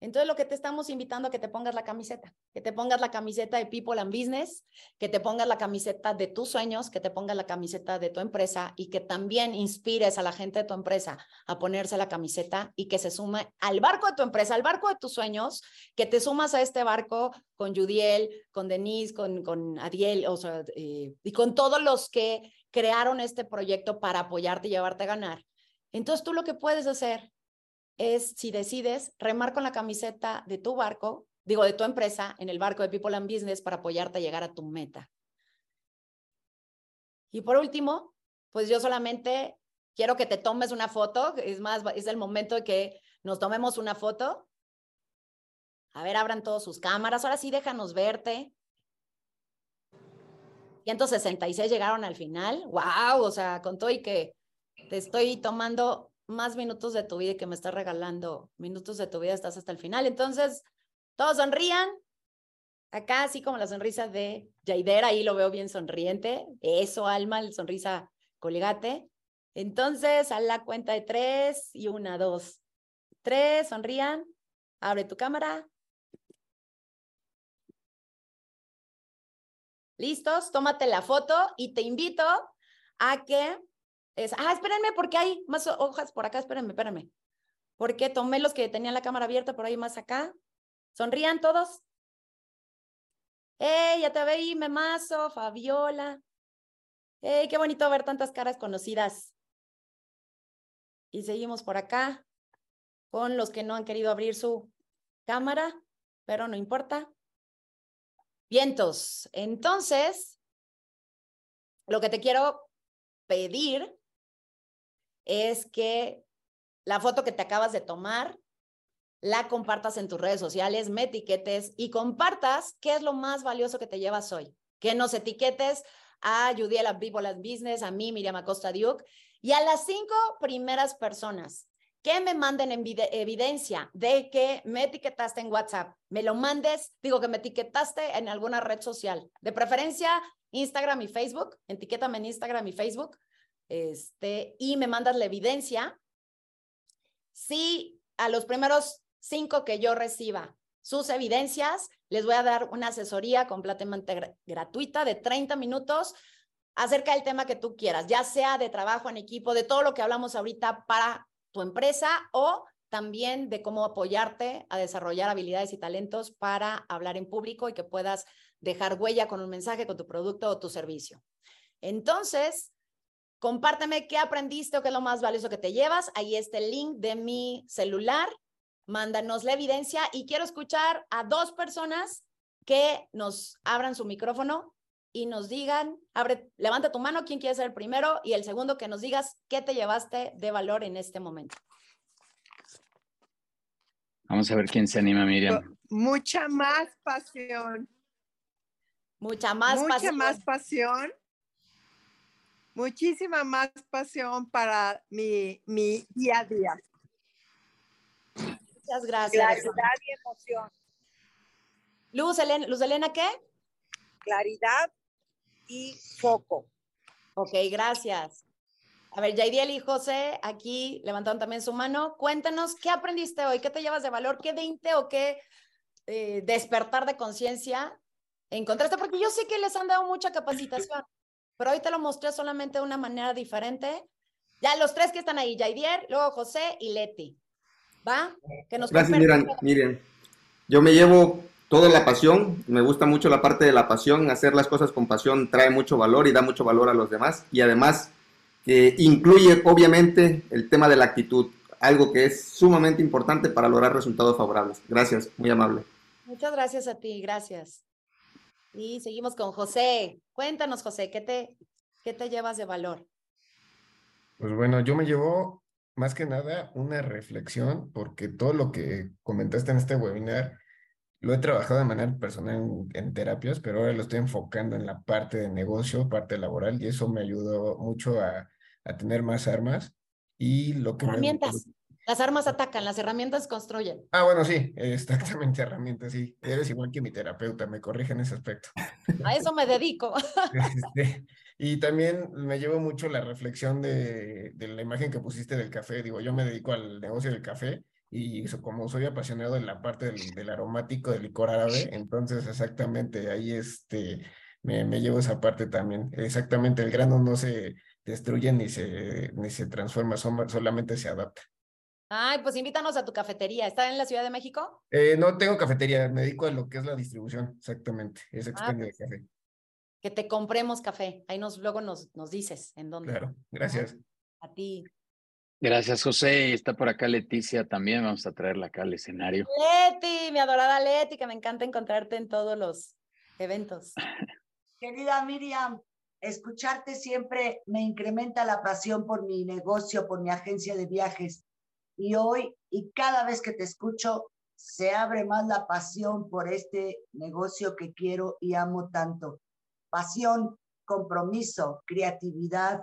entonces, lo que te estamos invitando a que te pongas la camiseta, que te pongas la camiseta de People and Business, que te pongas la camiseta de tus sueños, que te pongas la camiseta de tu empresa y que también inspires a la gente de tu empresa a ponerse la camiseta y que se sume al barco de tu empresa, al barco de tus sueños, que te sumas a este barco con Judiel, con Denise, con, con Adiel, o sea, eh, y con todos los que crearon este proyecto para apoyarte y llevarte a ganar. Entonces, tú lo que puedes hacer es si decides remar con la camiseta de tu barco, digo, de tu empresa, en el barco de People and Business para apoyarte a llegar a tu meta. Y por último, pues yo solamente quiero que te tomes una foto, es más, es el momento de que nos tomemos una foto. A ver, abran todos sus cámaras, ahora sí déjanos verte. 166 llegaron al final, wow, o sea, con todo y que te estoy tomando más minutos de tu vida y que me estás regalando minutos de tu vida, estás hasta el final. Entonces, todos sonrían. Acá, así como la sonrisa de Jaider, ahí lo veo bien sonriente. Eso, Alma, el sonrisa colgate. Entonces, a la cuenta de tres y una, dos, tres, sonrían. Abre tu cámara. ¿Listos? Tómate la foto y te invito a que ah, espérenme porque hay más hojas por acá, espérenme, espérenme. Porque tomé los que tenían la cámara abierta, por ahí más acá. Sonrían todos. ¡Ey, ya te veí, Memazo, Fabiola! ¡Ey, qué bonito ver tantas caras conocidas! Y seguimos por acá con los que no han querido abrir su cámara, pero no importa. Vientos. Entonces, lo que te quiero pedir es que la foto que te acabas de tomar la compartas en tus redes sociales, me etiquetes y compartas qué es lo más valioso que te llevas hoy. Que nos etiquetes a Judiela People Business, a mí, Miriam Acosta Duke, y a las cinco primeras personas que me manden evidencia de que me etiquetaste en WhatsApp, me lo mandes, digo que me etiquetaste en alguna red social, de preferencia Instagram y Facebook, etiquétame en Instagram y Facebook, este, y me mandas la evidencia. Si a los primeros cinco que yo reciba sus evidencias, les voy a dar una asesoría completamente gratuita de 30 minutos acerca del tema que tú quieras, ya sea de trabajo en equipo, de todo lo que hablamos ahorita para tu empresa o también de cómo apoyarte a desarrollar habilidades y talentos para hablar en público y que puedas dejar huella con un mensaje, con tu producto o tu servicio. Entonces, Compárteme qué aprendiste o qué es lo más valioso que te llevas. Ahí está el link de mi celular. Mándanos la evidencia y quiero escuchar a dos personas que nos abran su micrófono y nos digan, abre, levanta tu mano, quién quiere ser el primero y el segundo que nos digas qué te llevaste de valor en este momento. Vamos a ver quién se anima, Miriam. Mucha más pasión. Mucha más Mucha pasión. más pasión muchísima más pasión para mi, mi día a día. Muchas gracias. Claridad y emoción. Luz Elena, Luz Elena, ¿qué? Claridad y foco. Ok, gracias. A ver, Yaidiel y José aquí levantaron también su mano. Cuéntanos, ¿qué aprendiste hoy? ¿Qué te llevas de valor? ¿Qué 20 o qué eh, despertar de conciencia encontraste? Porque yo sé que les han dado mucha capacitación pero hoy te lo mostré solamente de una manera diferente. Ya los tres que están ahí, Jaidier, luego José y Leti. ¿Va? Que nos Gracias, miren, miren. Yo me llevo toda la pasión, me gusta mucho la parte de la pasión, hacer las cosas con pasión trae mucho valor y da mucho valor a los demás y además eh, incluye obviamente el tema de la actitud, algo que es sumamente importante para lograr resultados favorables. Gracias, muy amable. Muchas gracias a ti, gracias. Y seguimos con José. Cuéntanos, José, ¿qué te, qué te llevas de valor? Pues bueno, yo me llevo más que nada una reflexión, porque todo lo que comentaste en este webinar lo he trabajado de manera personal en, en, terapias, pero ahora lo estoy enfocando en la parte de negocio, parte laboral, y eso me ayudó mucho a, a tener más armas. Y lo que Herramientas. Las armas atacan, las herramientas construyen. Ah, bueno, sí, exactamente, herramientas, sí. Eres igual que mi terapeuta, me corrige en ese aspecto. A eso me dedico. *laughs* Este, y también me llevo mucho la reflexión de, de, la imagen que pusiste del café. Digo, yo me dedico al negocio del café y como soy apasionado de la parte del, del aromático del licor árabe, entonces exactamente ahí este, me, me llevo esa parte también. Exactamente, el grano no se destruye ni se, ni se transforma, solamente se adapta. Ay, pues invítanos a tu cafetería. ¿Está en la Ciudad de México? Eh, no tengo cafetería, me dedico a lo que es la distribución, exactamente. Es expendio ah, de café. Que te compremos café. Ahí nos, luego nos, nos dices en dónde. Claro, gracias. A ti. Gracias, José. Está por acá Leticia también. Vamos a traerla acá al escenario. Leti, mi adorada Leti, que me encanta encontrarte en todos los eventos. *laughs* Querida Miriam, escucharte siempre me incrementa la pasión por mi negocio, por mi agencia de viajes y hoy y cada vez que te escucho se abre más la pasión por este negocio que quiero y amo tanto. Pasión, compromiso, creatividad.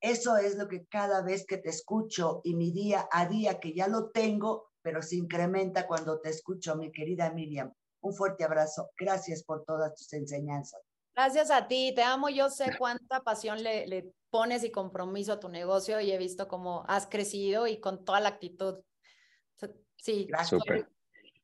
Eso es lo que cada vez que te escucho y mi día a día que ya lo tengo, pero se incrementa cuando te escucho, mi querida Miriam. Un fuerte abrazo. Gracias por todas tus enseñanzas. Gracias a ti, te amo. Yo sé cuánta pasión le, le pones y compromiso a tu negocio y he visto cómo has crecido y con toda la actitud. Sí, gracias.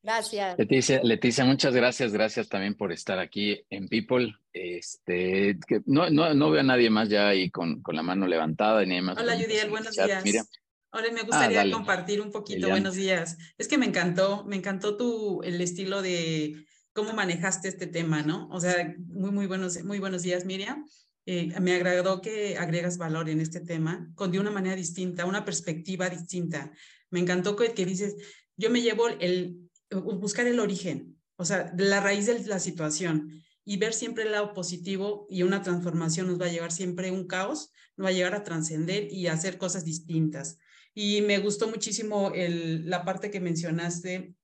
Gracias. Leticia, Leticia, muchas gracias, gracias también por estar aquí en People. Este, que no, no, no veo a nadie más ya ahí con, con la mano levantada ni más. Hola, Judiel, buenos días. Mira. Ahora me gustaría ah, compartir un poquito. Buenos días. Es que me encantó, me encantó tu el estilo de cómo manejaste este tema, ¿no? O sea, muy, muy buenos, muy buenos días, Miriam. Eh, me agradó que agregas valor en este tema con de una manera distinta, una perspectiva distinta. Me encantó que, que dices, yo me llevo el buscar el origen, o sea, la raíz de la situación y ver siempre el lado positivo y una transformación nos va a llevar siempre un caos, nos va a llegar a trascender y a hacer cosas distintas. Y me gustó muchísimo la parte que mencionaste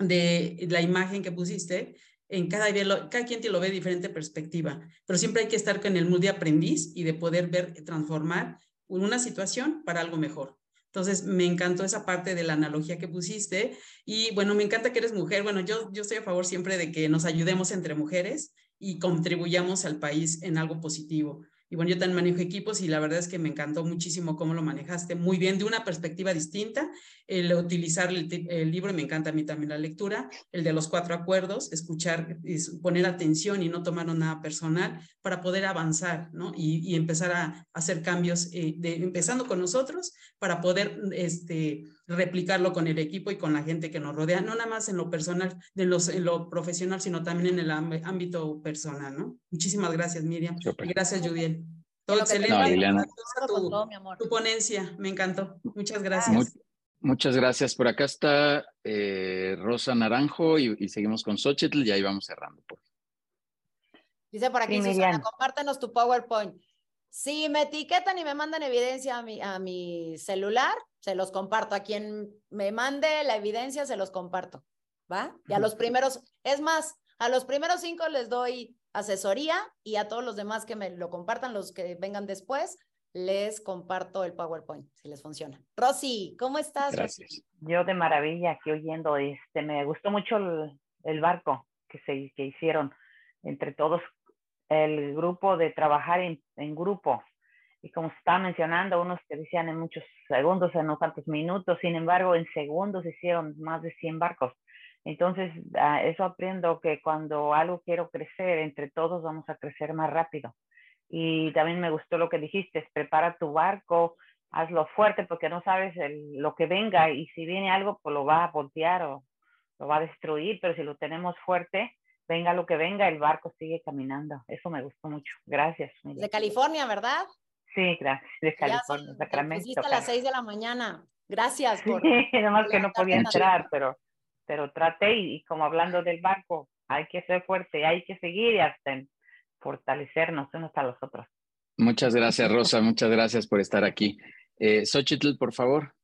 de la imagen que pusiste, en cada, cada quien te lo ve de diferente perspectiva, pero siempre hay que estar con el mood de aprendiz y de poder ver, transformar una situación para algo mejor. Entonces, me encantó esa parte de la analogía que pusiste y bueno, me encanta que eres mujer. Bueno, yo, yo estoy a favor siempre de que nos ayudemos entre mujeres y contribuyamos al país en algo positivo. Y bueno, yo también manejo equipos y la verdad es que me encantó muchísimo cómo lo manejaste muy bien, de una perspectiva distinta, el utilizar el, libro, me encanta a mí también la lectura, el de los cuatro acuerdos, escuchar, poner atención y no tomar nada personal para poder avanzar, ¿no? Y, empezar a, hacer cambios, eh, empezando con nosotros, para poder este, replicarlo con el equipo y con la gente que nos rodea, no nada más en lo personal, de los, en lo profesional, sino también en el ámbito personal, ¿no? Muchísimas gracias, Miriam. gracias, Judiel. Todo excelente. tu, ponencia, me encantó. Muchas gracias. muchas gracias. Por acá está eh, Rosa Naranjo y, seguimos con Xochitl y ahí vamos cerrando. Por. Dice por aquí, Susana, compártenos tu PowerPoint. Si me etiquetan y me mandan evidencia a mi, a mi celular, se los comparto. A quien me mande la evidencia, se los comparto. ¿Va? Y a los primeros, es más, a los primeros cinco les doy asesoría y a todos los demás que me lo compartan, los que vengan después, les comparto el PowerPoint si les funciona. Rosy, ¿cómo estás? Gracias. Yo de maravilla aquí oyendo, este, me gustó mucho el, el barco que se que hicieron entre todos el grupo de trabajar en, en grupo. Y como se estaba mencionando, unos que decían en muchos segundos, en unos cuantos minutos, sin embargo, en segundos hicieron más de 100 barcos. Entonces, ah, eso aprendo que cuando algo quiero crecer, entre todos vamos a crecer más rápido. Y también me gustó lo que dijiste, prepara tu barco, hazlo fuerte porque no sabes lo que venga y si viene algo, pues lo va a voltear o lo va a destruir, pero si lo tenemos fuerte, venga lo que venga, el barco sigue caminando. Eso me gustó mucho. Gracias. De California, ¿verdad? Sí, gracias. De California, Sacramento. a las seis de la mañana. Gracias por. *laughs* más que no podía entrar, pero pero traté y, como hablando del barco, hay que ser fuerte, hay que seguir y hasta fortalecernos unos a los otros. Muchas gracias, Rosa, muchas gracias por estar aquí. Eh, Xochitl, por favor.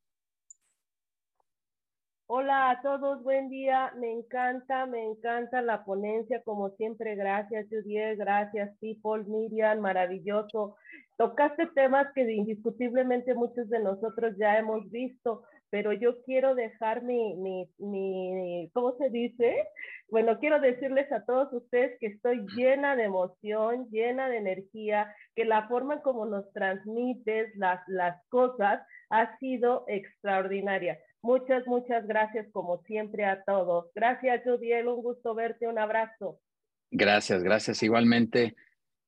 Hola a todos, buen día. Me encanta, me encanta la ponencia, como siempre. Gracias, Judiel, gracias, People, Miriam, maravilloso. Tocaste temas que indiscutiblemente muchos de nosotros ya hemos visto, pero yo quiero dejar mi, mi, mi, ¿cómo se dice? Bueno, quiero decirles a todos ustedes que estoy llena de emoción, llena de energía, que la forma como nos transmites las, las cosas ha sido extraordinaria. Muchas, muchas gracias como siempre a todos. Gracias, Judiel, un gusto verte, un abrazo. Gracias, gracias igualmente.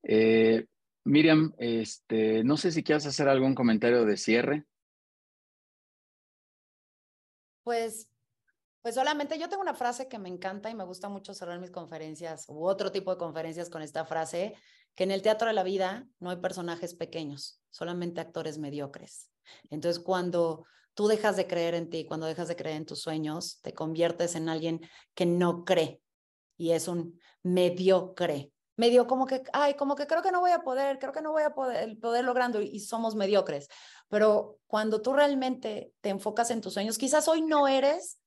Eh, Miriam, este, no sé si quieres hacer algún comentario de cierre. Pues, pues solamente yo tengo una frase que me encanta y me gusta mucho cerrar mis conferencias u otro tipo de conferencias con esta frase, que en el teatro de la vida no hay personajes pequeños, solamente actores mediocres. Entonces, cuando tú dejas de creer en ti, cuando dejas de creer en tus sueños, te conviertes en alguien que no cree y es un mediocre. Medio como que, ay, como que creo que no voy a poder, creo que no voy a poder, poder logrando y somos mediocres. Pero cuando tú realmente te enfocas en tus sueños, quizás hoy no eres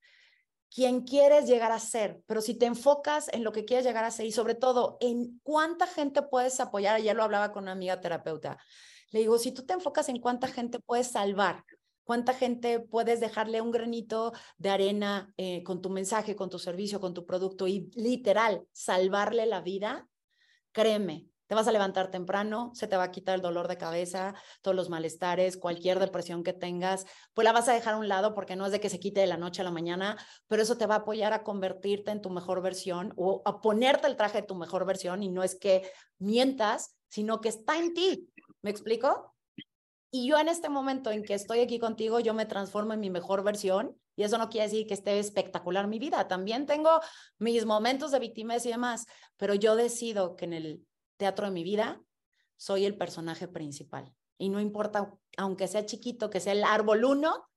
quien quieres llegar a ser, pero si te enfocas en lo que quieres llegar a ser y sobre todo en cuánta gente puedes apoyar, ayer lo hablaba con una amiga terapeuta, le digo, si tú te enfocas en cuánta gente puedes salvar, ¿Cuánta gente puedes dejarle un granito de arena eh, con tu mensaje, con tu servicio, con tu producto y literal salvarle la vida? Créeme, te vas a levantar temprano, se te va a quitar el dolor de cabeza, todos los malestares, cualquier depresión que tengas, pues la vas a dejar a un lado porque no es de que se quite de la noche a la mañana, pero eso te va a apoyar a convertirte en tu mejor versión o a ponerte el traje de tu mejor versión y no es que mientas, sino que está en ti. ¿Me explico? Y yo en este momento en que estoy aquí contigo, yo me transformo en mi mejor versión. Y eso no quiere decir que esté espectacular mi vida. También tengo mis momentos de víctimas y demás, pero yo decido que en el teatro de mi vida soy el personaje principal. Y no importa, aunque sea chiquito, que sea el árbol uno,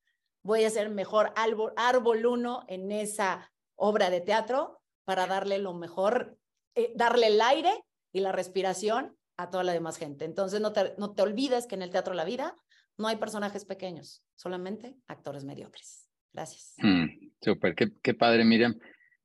voy a ser mejor árbol, árbol uno en esa obra de teatro para darle lo mejor, eh, darle el aire y la respiración a toda la demás gente. Entonces, no te, no te olvides que en el Teatro la Vida no hay personajes pequeños, solamente actores mediocres. Gracias. Mm, súper, qué, qué, padre, Miriam.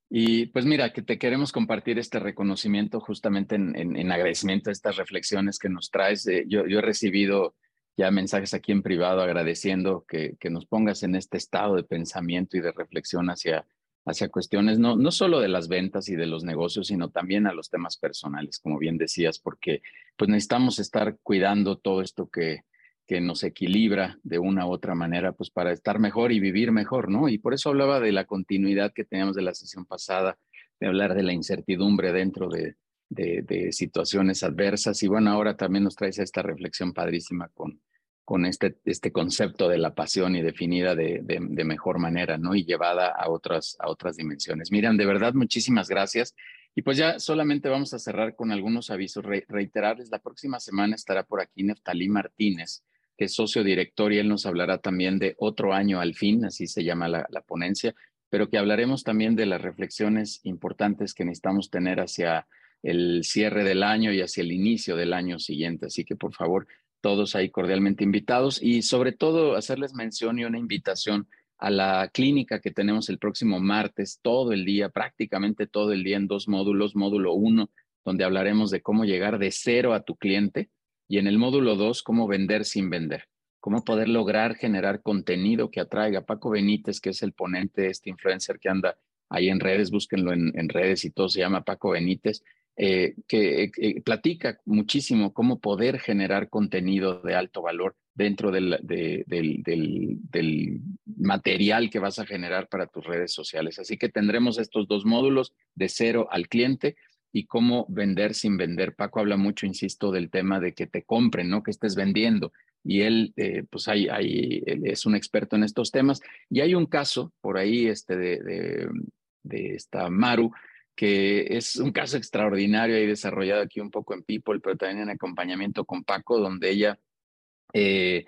Y pues mira, que te queremos compartir este reconocimiento justamente en, en, agradecimiento a estas reflexiones que nos traes. Eh, yo, yo he recibido ya mensajes aquí en privado agradeciendo que, que nos pongas en este estado de pensamiento y de reflexión hacia hacia cuestiones no, no solo de las ventas y de los negocios, sino también a los temas personales, como bien decías, porque pues necesitamos estar cuidando todo esto que, que nos equilibra de una u otra manera, pues para estar mejor y vivir mejor, ¿no? Y por eso hablaba de la continuidad que teníamos de la sesión pasada, de hablar de la incertidumbre dentro de, de, situaciones adversas. Y bueno, ahora también nos traes esta reflexión padrísima con, con este, este concepto de la pasión y definida de, de, mejor manera, ¿no? Y llevada a otras, a otras dimensiones. Miran, de verdad, muchísimas gracias. Y pues ya solamente vamos a cerrar con algunos avisos. reiterarles, la próxima semana estará por aquí Neftalí Martínez, que es socio director y él nos hablará también de otro año al fin, así se llama la, la ponencia, pero que hablaremos también de las reflexiones importantes que necesitamos tener hacia el cierre del año y hacia el inicio del año siguiente. Así que por favor, todos ahí cordialmente invitados y sobre todo hacerles mención y una invitación a la clínica que tenemos el próximo martes, todo el día, prácticamente todo el día en dos módulos. Módulo uno, donde hablaremos de cómo llegar de cero a tu cliente y en el módulo dos, cómo vender sin vender, cómo poder lograr generar contenido que atraiga. Paco Benítez, que es el ponente, este influencer que anda ahí en redes, búsquenlo en, en redes y todo se llama Paco Benítez eh, que eh, platica muchísimo cómo poder generar contenido de alto valor dentro del, material que vas a generar para tus redes sociales. Así que tendremos estos dos módulos de cero al cliente y cómo vender sin vender. Paco habla mucho, insisto, del tema de que te compren, ¿no? Que estés vendiendo. Y él, eh, pues, hay, hay, es un experto en estos temas. Y hay un caso por ahí este, de, de esta Maru, que es un caso extraordinario y desarrollado aquí un poco en People, pero también en acompañamiento con Paco, donde ella eh,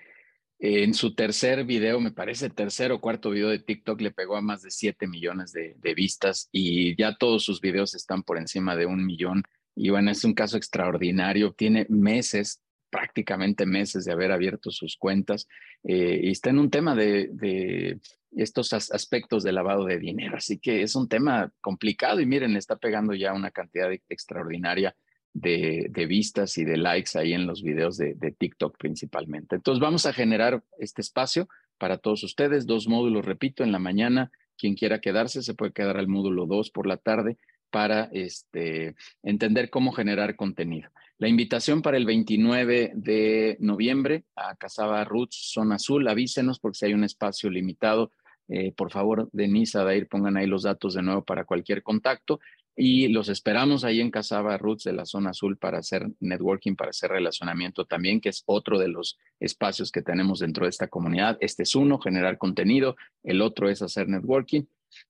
en su tercer video, me parece tercer o cuarto video de TikTok, le pegó a más de 7 millones de, de vistas y ya todos sus videos están por encima de un millón. Y bueno, es un caso extraordinario, tiene meses prácticamente meses de haber abierto sus cuentas eh, y está en un tema de, estos aspectos de lavado de dinero. Así que es un tema complicado y miren, está pegando ya una cantidad extraordinaria de, vistas y de likes ahí en los videos de, de TikTok principalmente. Entonces vamos a generar este espacio para todos ustedes, dos módulos, repito, en la mañana. Quien quiera quedarse se puede quedar al módulo 2 por la tarde para este, entender cómo generar contenido. La invitación para el 29 de noviembre a Casaba Roots Zona Azul, avísenos porque si hay un espacio limitado, eh, por favor, Denise, Adair, pongan ahí los datos de nuevo para cualquier contacto. Y los esperamos ahí en Casaba Roots de la Zona Azul para hacer networking, para hacer relacionamiento también, que es otro de los espacios que tenemos dentro de esta comunidad. Este es uno, generar contenido, el otro es hacer networking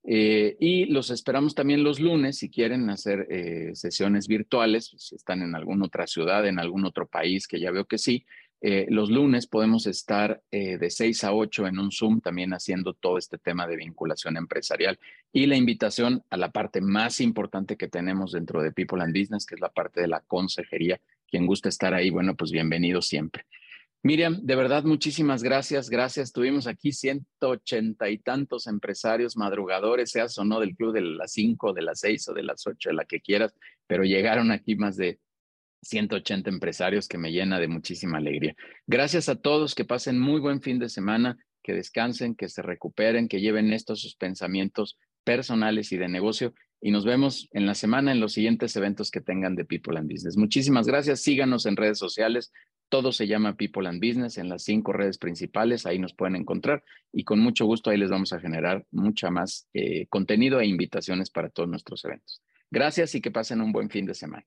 eh, y los esperamos también los lunes si quieren hacer eh, sesiones virtuales, si están en alguna otra ciudad, en algún otro país, que ya veo que sí. Eh, los lunes podemos estar de 6 a 8 en un Zoom también haciendo todo este tema de vinculación empresarial y la invitación a la parte más importante que tenemos dentro de People and Business, que es la parte de la consejería. Quien gusta estar ahí, bueno, pues bienvenido siempre. Miriam, de verdad, muchísimas gracias. Gracias. Tuvimos aquí 180 y tantos empresarios madrugadores, seas o no del club de las 5, de las 6 o de las 8, de la que quieras, pero llegaron aquí más de 180 empresarios que me llena de muchísima alegría. Gracias a todos, que pasen muy buen fin de semana, que descansen, que se recuperen, que lleven estos sus pensamientos personales y de negocio. Y nos vemos en la semana en los siguientes eventos que tengan de People and Business. Muchísimas gracias. Síganos en redes sociales. Todo se llama People and Business en las cinco redes principales, ahí nos pueden encontrar y con mucho gusto ahí les vamos a generar mucha más eh, contenido e invitaciones para todos nuestros eventos. Gracias y que pasen un buen fin de semana.